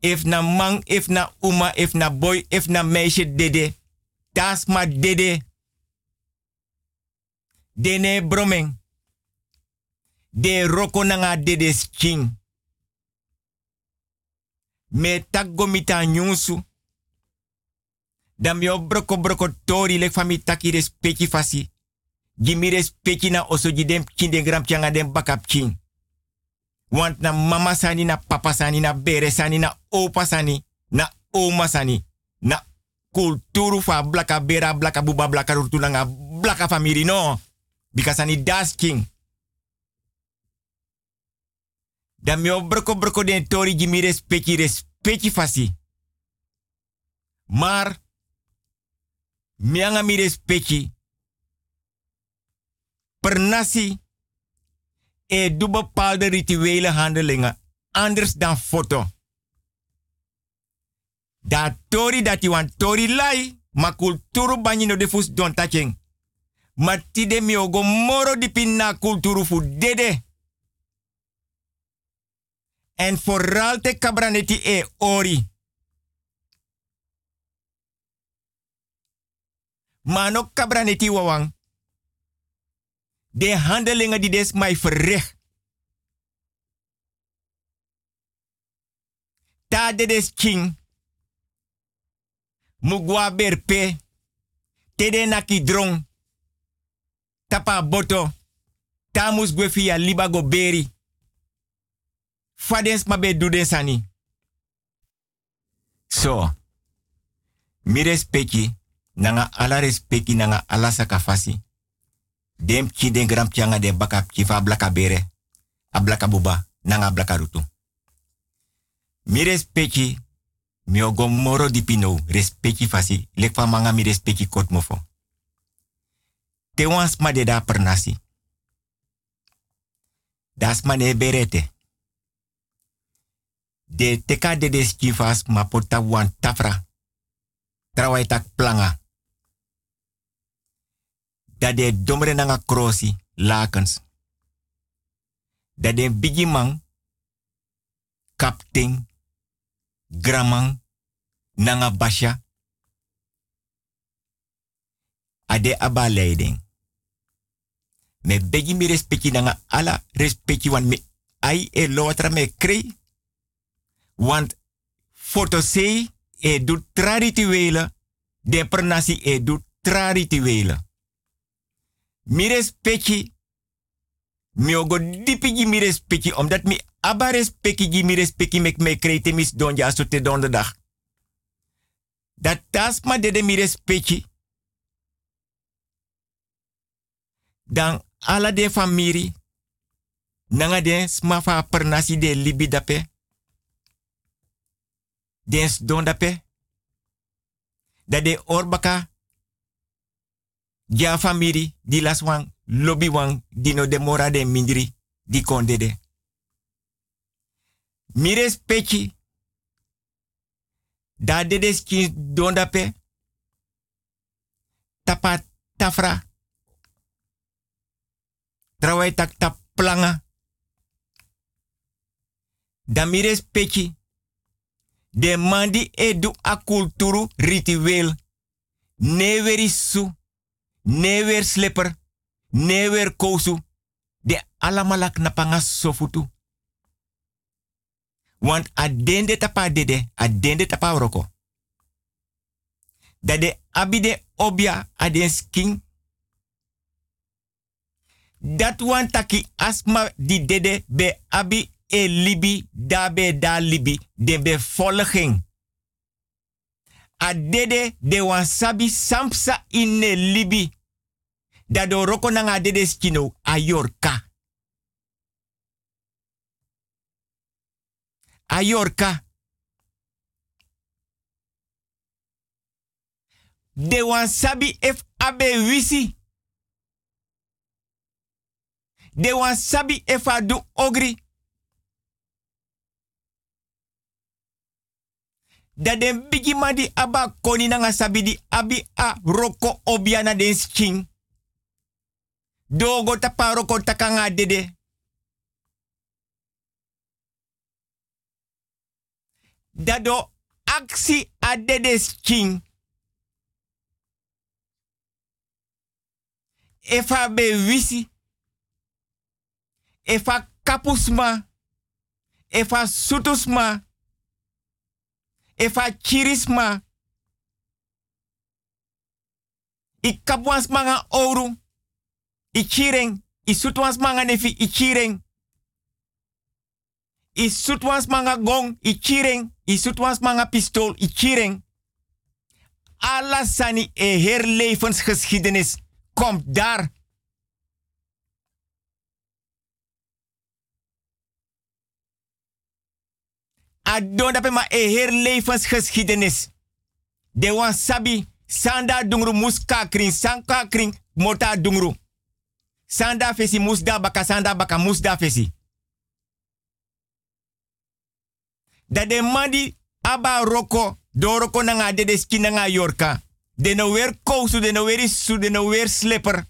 If na man if na uma if na boy if na meisje dede. Tas ma dede. Dene bromeng de roko nanga dede sking. Me taggo mita nyunsu. Dan mi broko broko tori lek fami taki respecti fasi. Gimi respecti na oso dem kinde gram den bakap king. Want na mama sani na papa sani na bere sani na opa sani na oma sani na kulturu fa blaka bera blaka buba blaka rutu nanga blaka famiri no. Because ani das king. Dan mi broko broko den tori gimi respecti respecti fasi. Maar, mianga mi respecti. Per nasi, e doe bepaalde rituele handelingen anders dan foto. Da tori dat wan tori lai, ma kulturu banyi de fus don tacheng. Ma tide mi moro di pinna kulturu fu dede. En vooral te kabraneti e ori. Maar nog kabraneti wawang. De handelingen die des mij verricht. Ta de des king. Mugwa berpe. Tede naki drong. Tapa boto. Tamus gwefia libago beri. Fadens duden sani. So. Mi respecti. Nanga ala respecti nanga ala sakafasi. Dem ki den gram tianga den baka kifa blaka bere. A blaka buba. Nanga blaka rutu. Mi respecti. Mi ogo moro di pino. Respecti fasi. Lek fa manga mi respecti kot mofo. Te wans ma de da per nasi. Das mane berete. De teka de de skifas ma porta wan tafra. Trawai tak planga. Dat de domre nanga krosi lakens. Dat de bigi man, kapting, gramang, nanga basha. Ade aba leiding. Me begi mi respecti nanga ala respecti wan me ai e lotra me krei. Want foto sei e du tra rituele, de pernasi e du tra rituele. Mi respecti, mi ogo dipigi mi respecti, omdat mi aba respecti gi mi respecti mek me krei te mis donja aso te donderdag. Dat tasma de de mi respecti. Dan ala de famiri, nanga de smafa pernasi de libi dape, dens don dape, dat de orbaka, ja famiri, di las wang, dino de mora de mindri, di konde de. Mires pechi, da de de skins don dape, tapa tafra, Trawai tak tap planga. Pechi. De mandi edu a kulturu ritueel. Su. Never slipper. Never kousu. De alamalak na panga sofutu. Want adende tapa dede, adende tapa roko. Dat de abide obia aden skin dat wan taki asma di dede be abi e libi da be da libi de be volging. A dede de wan sabi sampsa in libi. Da do roko nanga dede skino a yorka. A yorka. De wan sabi if abe wisi. De wan sabi efa du ogri. Da den bigi aba koni nanga sabi di abi a roko obiana den skin. Dogo tapa roko takanga dede. Dado aksi a dede skin. Efa be wisi efa kapusma, efa sutusma, efa chirisma. I kapwans manga oru, i chireng, i sutwans manga nefi i chireng. I sutwans manga gong, i chireng, i sutwans manga pistool, i chireng. Alla sani e herlevensgeschiedenis komt daar. Adon dape ma e herlevensgeschiedenis. De wan sabi, sanda dungru muska kring, sanka kring, mota dungru. Sanda fesi musda baka, sanda baka musda fesi. Da de mandi aba roko, do roko nanga de de ski nanga yorka. De no weer kousu, de no weer de no slipper.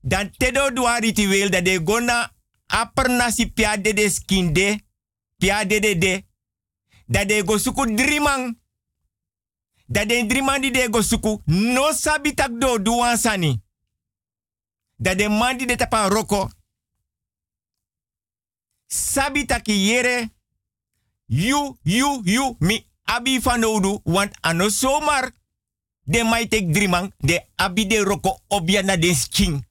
Dan tedo dua ritueel dat de gona aper nasi pia de de skinde, pia de de dat de go suku drimang. Dat de drimang de go suku, no sabi tak do duan sani. Dat de man di de tapa roko, sabi taki yere, you, you, you, mi abi fanodu, want ano somar, de mai tek drimang, de abi de roko obiana de sking.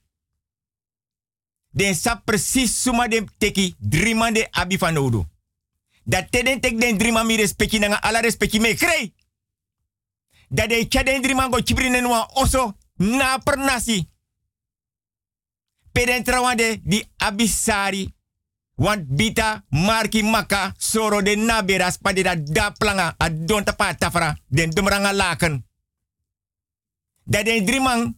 Den sa precies suma den teki drima de abi van odu. Dat te den tek den drima mi respecti nanga ala respecti me krei. Dat de cha den drima go chibri nenwa oso na per nasi. Peden trawande di abisari. Want bita marki maka soro de naberas pa de da da planga a don tapa tafra den dumranga laken. Dat den drimang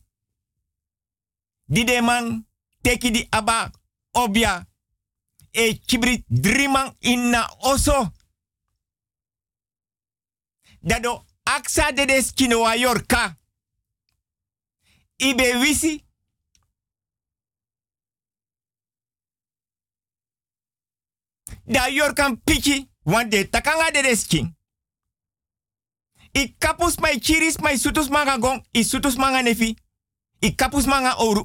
di de man teki di aba obia. E chibri driman inna oso. Dado aksa de des kino wa yorka. Ibe wisi. Da yorkan pichi. Want de takanga de des king. I kapus mai chiris mai sutus manga gong. I sutus manga nefi. I kapus manga oru.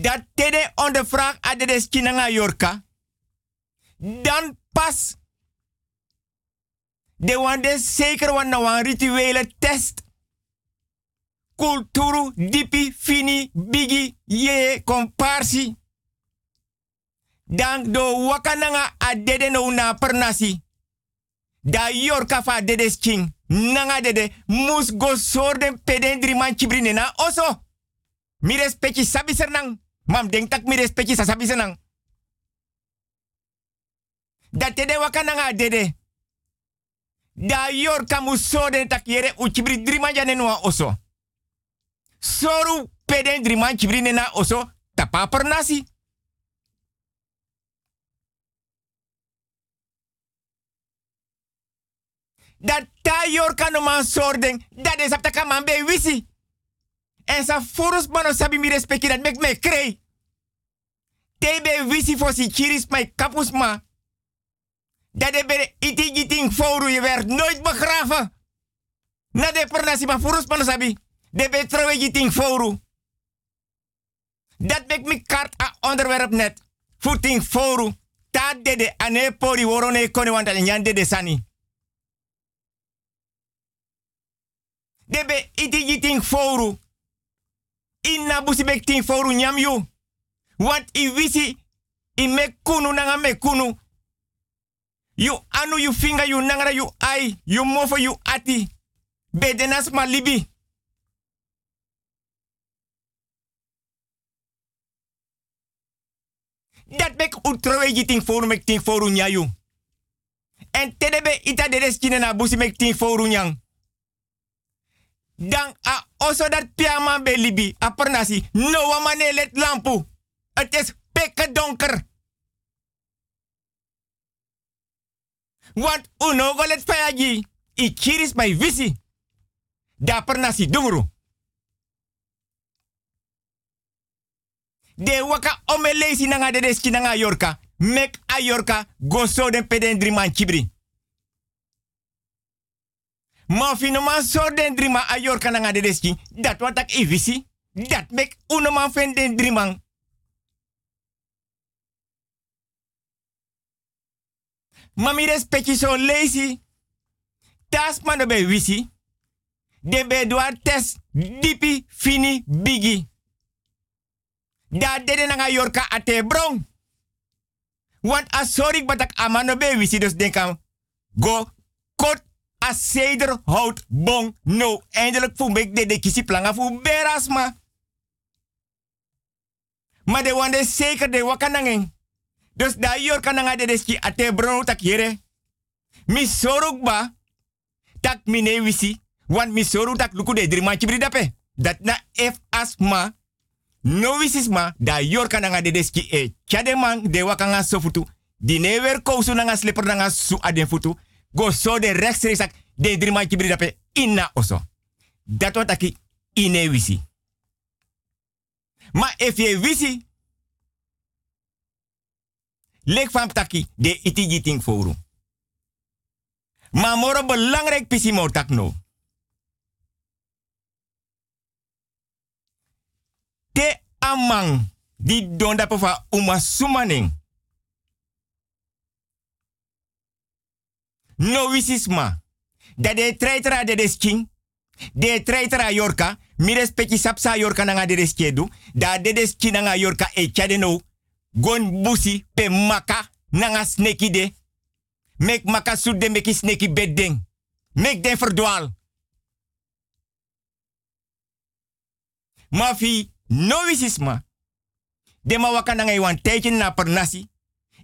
Dat tede on de vraag aan de deskinanga yorka. Dan pas. De wande zeker wan na wan rituele test. Kulturu, dipi, fini, bigi, ye, komparsi. Dan do wakananga a dede no na pernasi. Da yorka fa dede sking. Nanga dede mus go sorden peden driman chibrine na oso. Mi respecti sabi sernang. Mam denk tak mi respecti sa sabi sernang. Da tede wakananga dede. Da yorka mus sorden tak yere uchibri driman jane noa oso. Soru peden driman chibrine na oso. Tapa pernasi. dat ta yor kano man sorden, dat is apta man be wisi. En sa furus mano sabi mi respecti dat mek me krei. Te be wisi for si chiris mai kapus ma. Dat de bere iti giting foru je werd nooit begraven. Na de pernasi ma furus mano sabi. De be trouwe giting foru. Dat mek mi kart a onderwerp net. Footing foru. Ta dede ane pori worone kone wanta nyan dede sani. debe iti yiting foru. Inna busi mek ting foru nyam yu. Want i wisi i mek kunu nanga kunu. You anu you finger you nangara you ai. You mofo you ati. Bedenas ma libi. Dat mek utrowe yiting foru mek ting foru nyayu. En tedebe ita de reskine na busi mek ting foru nyang dan a oso dat piama belibi a pernasi no wamane let lampu. Het is pekke donker. Want uno golet fayaji. I kiris mai visi. Da pernasi dungru. De waka omelesi nanga de deski nanga yorka. Mek a yorka go so den peden driman chibri. Ma fino man so den drima a yor kananga de deski. Dat wat ik evisi. Dat mek uno man fen den driman. Ma mi respecti so lazy. Tas man be wisi. De be doa test dipi fini bigi. Da dede nanga yorka ate brong. Want a sorry batak amano be wisi dus denkam. Go kot a hout bong no. Eindelijk voel ik de de kisi planga voor berasma. Maar de wande zeker de wakanangeng. Dus da yor kananga de deski ate bro tak yere. Mi soruk ba. Tak mine wisi. Want mi tak luku de drie maandje dape. Dat na F asma. No wisisma da yor kananga de deski e. Chade man de wakanga sofutu. Di never kousu nanga slipper nanga su aden futu go so de rechtstreeks de drie maandje brida pe inna oso. Dat wat aki ine wisi. Maar if je wisi, lek van taki de iti giting foru. Maar moro belangrijk pisi mo tak no. Te amang di donda pova uma sumaning. No wisisma. Dat de treitra de desking. De treitra yorka. Mi respecti sapsa yorka nanga de deskedu. Da de nanga yorka e chade no. Gon pe maka nanga sneki de. Mek maka sud de meki sneki bedding. Mek den verdwaal. Mafi no wisisma. De ma waka nanga iwan tijdje na per nasi.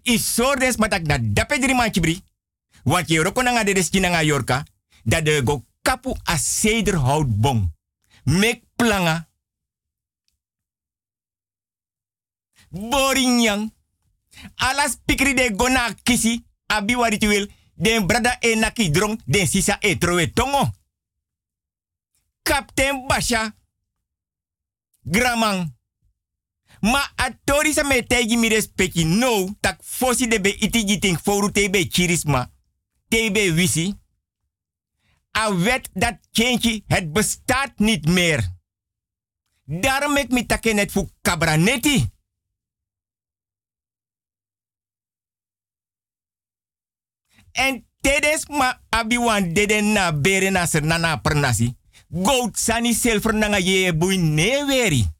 Is sordes matak da dape drie maandje bri. Want je roko nanga de yorka. Dat de go kapu a sederhoutbom. Mek planga. Borinyang. Alas pikri de gona kisi. Abi wari Den brada e naki drong. Den sisa e trowe tongo. Kapten Basha. Gramang. Ma atori sa me tegi mi respecti no. Tak fosi de be iti giting foru tebe chirisma. Tebe wisi. A wet dat change het bestaat niet meer. Daarom ik mi take net voor kabraneti. En tedes ma abiwan dede na bere na ser na pernasi. Goud sani silver nanga ye bui ne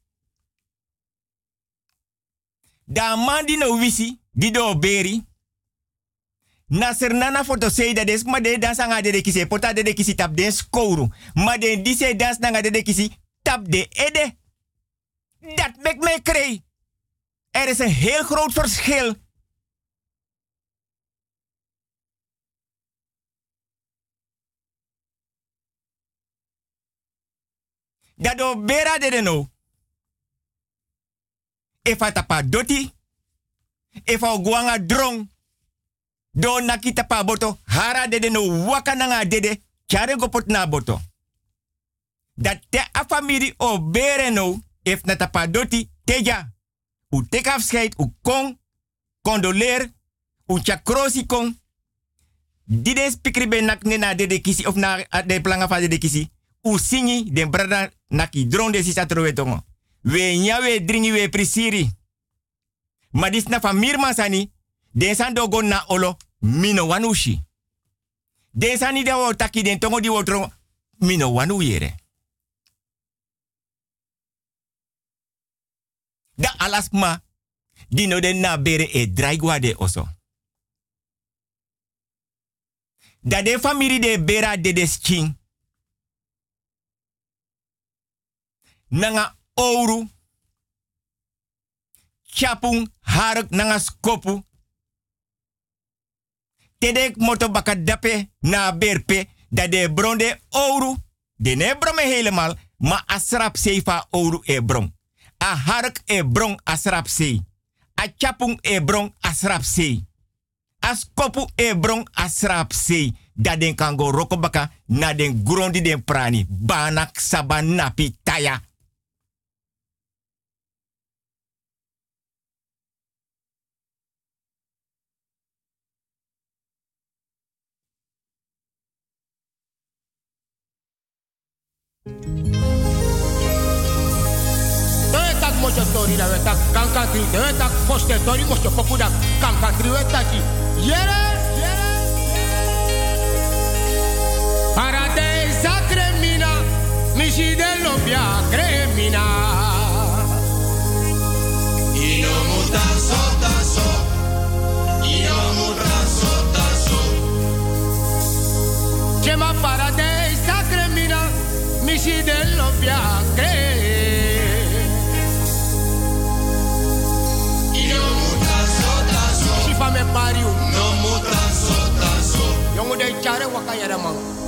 Da man di no wisi, di do beri. Na ser nana foto sei da des ma de dans anga de pota de kisi tap den skouru. Ma de di se dans nanga de kisi tap de ede. Dat mek me. Er is een heel groot verschil Dat do bera de no. If a tapa doti. If a guanga drong. Do nakita pa boto. Hara de no waka nanga dede. Chare gopot na boto. Dat te a family o bere no. If na tapa doti. Teja. U tek afscheid. U kong. Condoleer. U chakrosi kong. Dide spikri ben nak na dede kisi. Of na de planga fa dede kisi. U singi den brada naki dron de sisa trowe tongo. We nya we dringi we prisiri. Ma dis na famir den san do na olo, mino wanushi. Den sani de wo taki den tongo di wo trongo, mino wanu yere. Da alasma, dino den na bere e draigwa de oso. Da de famiri de bera de desking. nanga ouro. Chapung haruk nanga skopu. Tedek moto baka dape na berpe dat de bronde ouro. De ne helemaal, ma asrap seifa ouro e bron. A hark e bron asrap sei. A chapung e bron asrap sei. A e bron asrap sei. Dat den kan go rokobaka na den grondi den prani. Banak sabanapi taya. Mojo tori da weta kanka tri de weta foste tori mojo popu da kanka tri weta ki yere yere paradise cremina misi de lobia cremina. Ino muta sota so. Ino muta sota so. Chema paradise cremina misi de lobia cremina pariu. No muta so taso. Yongo de chare wakayara mang.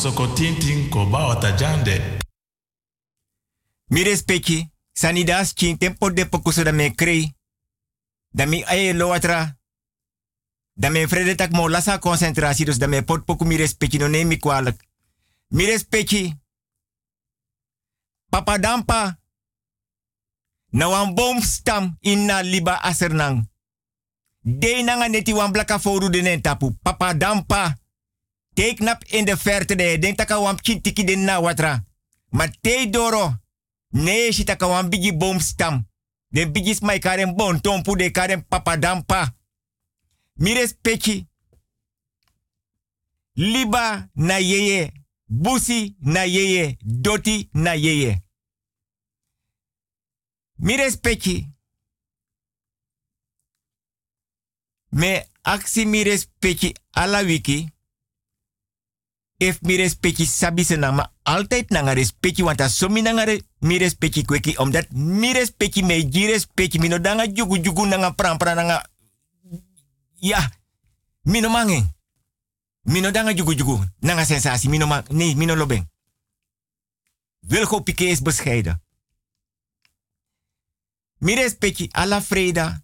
Kosoko tintin ko ba wata jande. Mi respecti, sanidas chin tempo de pokuso da me krei. Da mi aye lo watra. Da me vrede tak mo lasa concentratie, dus da me pot poku mi no neem mi kwalijk. Mi. Papa dampa. Na wan boomstam in na liba asernang. De nanga neti wan blaka foru de tapu. Papa dampa. Teeknap in de verte de. Den taka wan chintiki den na watra. Maar te doro. Nee, si taka wan bigi boomstam. Den bigi smai karen bon tompu de karen papa dampa. Mi respecti. Liba na yeye. Busi na yeye. Doti na yeye. Mi respecti. Me aksi mi respecti ala wiki. If mi respecti sabi se na ma altijd nanga respecti want as somi nanga mi respecti kweki omdat mi respecti me ji respecti mi no danga jugu jugu nanga pran pran nanga ja mi no mange mi no danga jugu jugu nanga sensatie mi no ma nee mi no lobeng Wilgo Piqué is bescheiden. Mi respecti alla freda.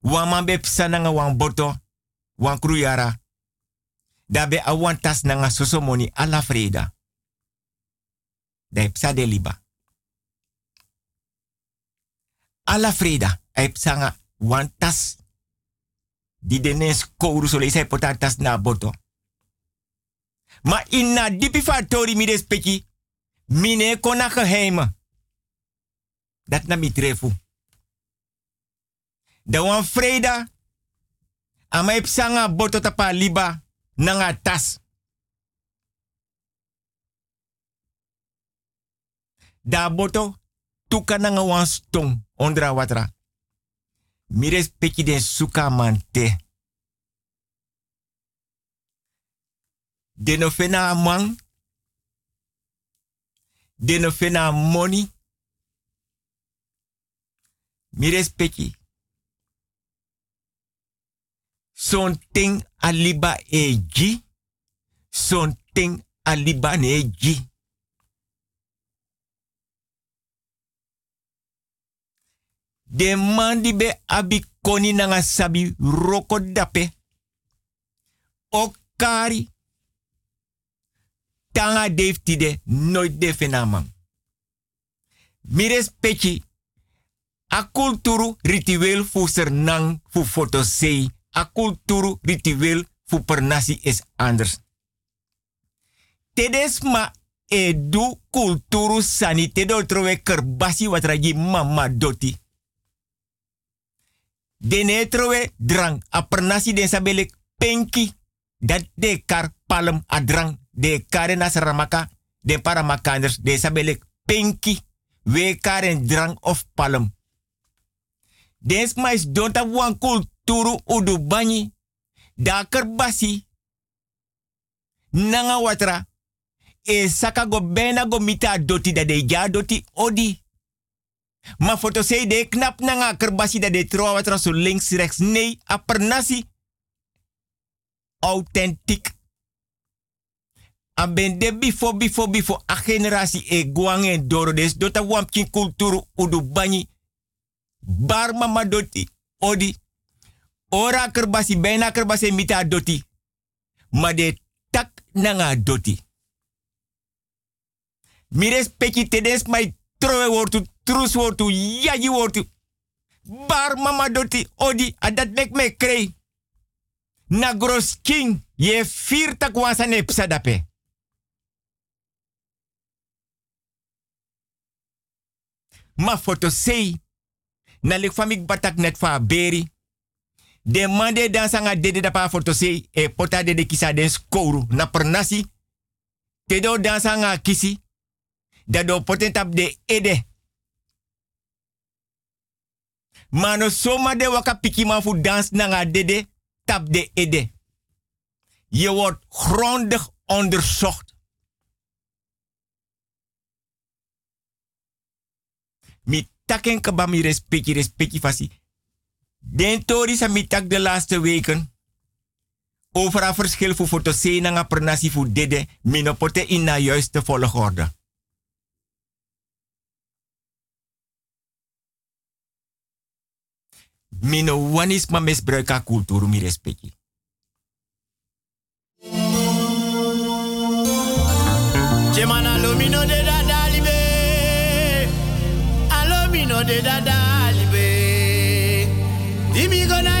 Wan man be pisa nanga wan boto, wan kruyara. Dabe a wan tas nanga sosomoni alla freda. Da pisa de liba. Alla freda. Ai pisa nga wan tas. Di denes kouru so leisai potatas na boto. Ma inna dipi fatori mi respecti. Mine kona. Dat na mi trefu. Da wan freda. Ama ipsanga boto tapa liba nanga tas. Da boto tuka nanga stong ondra watra. Mi respecti den suka mante. Den fena man. Den fena money. Mi respecti. Son ting aliba eji. Son ting aliba neji. De man di be abi koni nanga sabi. Okari. Tanga deftide nooit de fenaman. Mi respecti. A kulturu ritueel fu sernang fu fotosei. A kulturu ritueel fu pernasi is anders. Tedes ma edu kulturu sani tedo trowe kerbasi watragi mama doti. Dene trowe drang a pernasi den sabelek penki. Dat de kar palm a drang de karen ramaka de paramakanders de sabelek penki. We karen drang of palm. Des mais donta wan kulturu udu bani. Da kerbasi. Nanga watra. E saka go bena go mita doti da de doti odi. Ma foto sei de knap nanga kerbasi da de tro watra so links rechts. Nee, a pernasi. Authentiek. A ben de bifo bifo bifo a generatie e guange doro des dota wampkin kulturu udu bani bar mama doti odi ora kerbasi bijna kerbasi mita doti. Ma de tak nanga doti. Mires peki tedes mai trowe wortu trus wortu yaji wortu. Bar mama doti odi adat mek me krei. Na gros king ye fir tak ne psadape ma foto sei. Na lik famik batak net fa beri. De mande dan sanga dede da pa foto sei e pota de de kisa den skouru na pernasi. Te do dan sanga kisi. Da do potentap de ede. Mano soma de waka piki man fu dans nanga dede tap de ede. Je wordt grondig onderzocht. Mi taken kaba mi respecti, respecti fasi. Den tori sa mitak de laatste weken. Overal verschil voor fotosena per nasi voor dede minopote in na juiste volgorde. Mino wanis ma misbruik a cultuur mi respecti. Chemana lomino de dadalibe. Alomino de da Dime.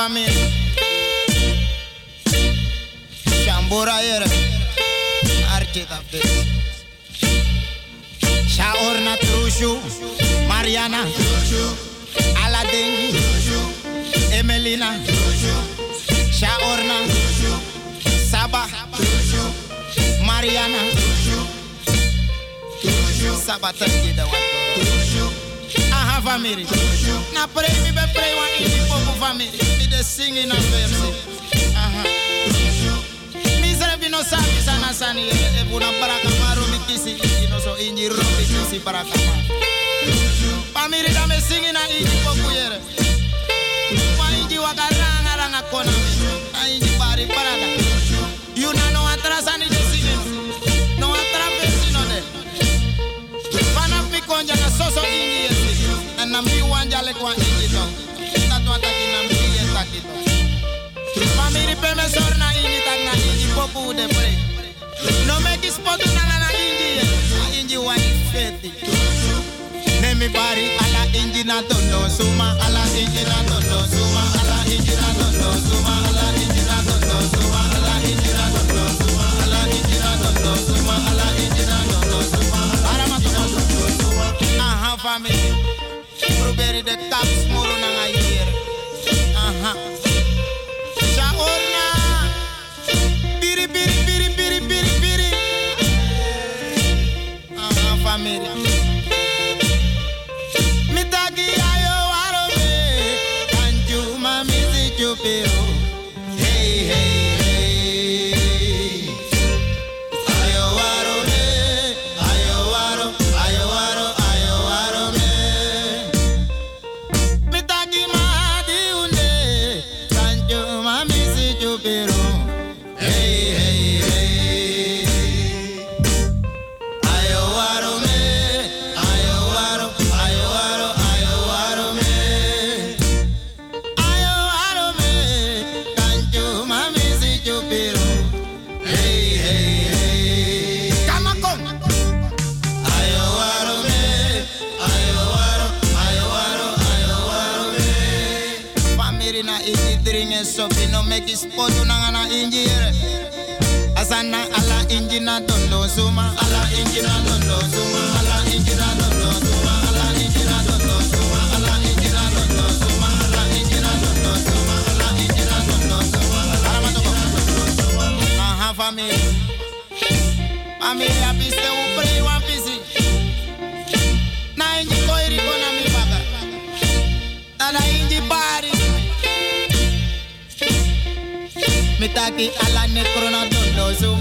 famine. dondo injira injira injira injira injira injira injira aha family probeer de tap smoro na nga hier aha shaorna biri biri biri aha family. kodunang ala injire asana ala injina dondo suma. Ala injina taki ala ne krono dondo so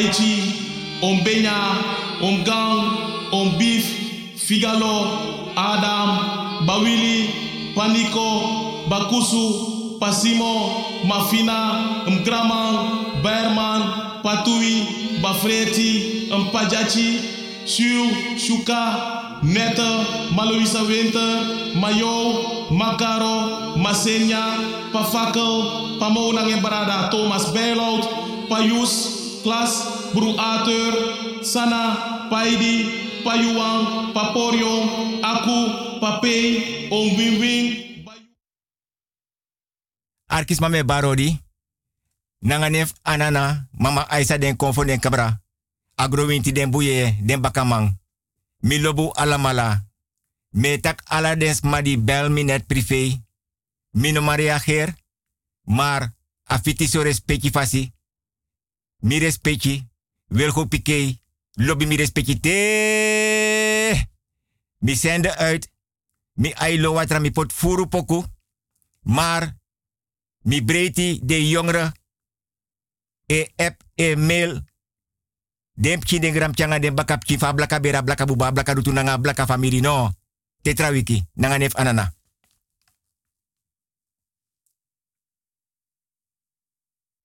Aichi, Ombenya, Omgang, Ombif, Figalo, Adam, Bawili, Panico, Bakusu, Pasimo, Mafina, Mgramang, Berman, Patui, Bafreti, Mpajachi, Shu, Shuka, Neta, Maloisa Winter, Mayo, Macaro, Masenya, Pafakel, Pamonang Embarada, Thomas Bailout, Payus, Klas, Bru Ater, Sana, Paidi, Payuang, Paporio, Aku, Papei, Om Win Win, Arkis mame barodi. Nanganef anana, mama Aisa den konfo den kabra. Agrowinti den buye den bakamang. Milobu alamala. Metak ala den smadi bel mi net privé. Mino Maria Geer. Maar afiti so respecti fasi. Mi respecti. Wilgo pike. Lobby mi respecti te. Mi zende uit. Mi ailo watra mi pot furu poku. Maar mi breiti de jongeren e app e mail dem pchi den gram changa den baka pchi fa blaka bera blaka buba blaka dutu nanga blaka family no tetra wiki nanga nef anana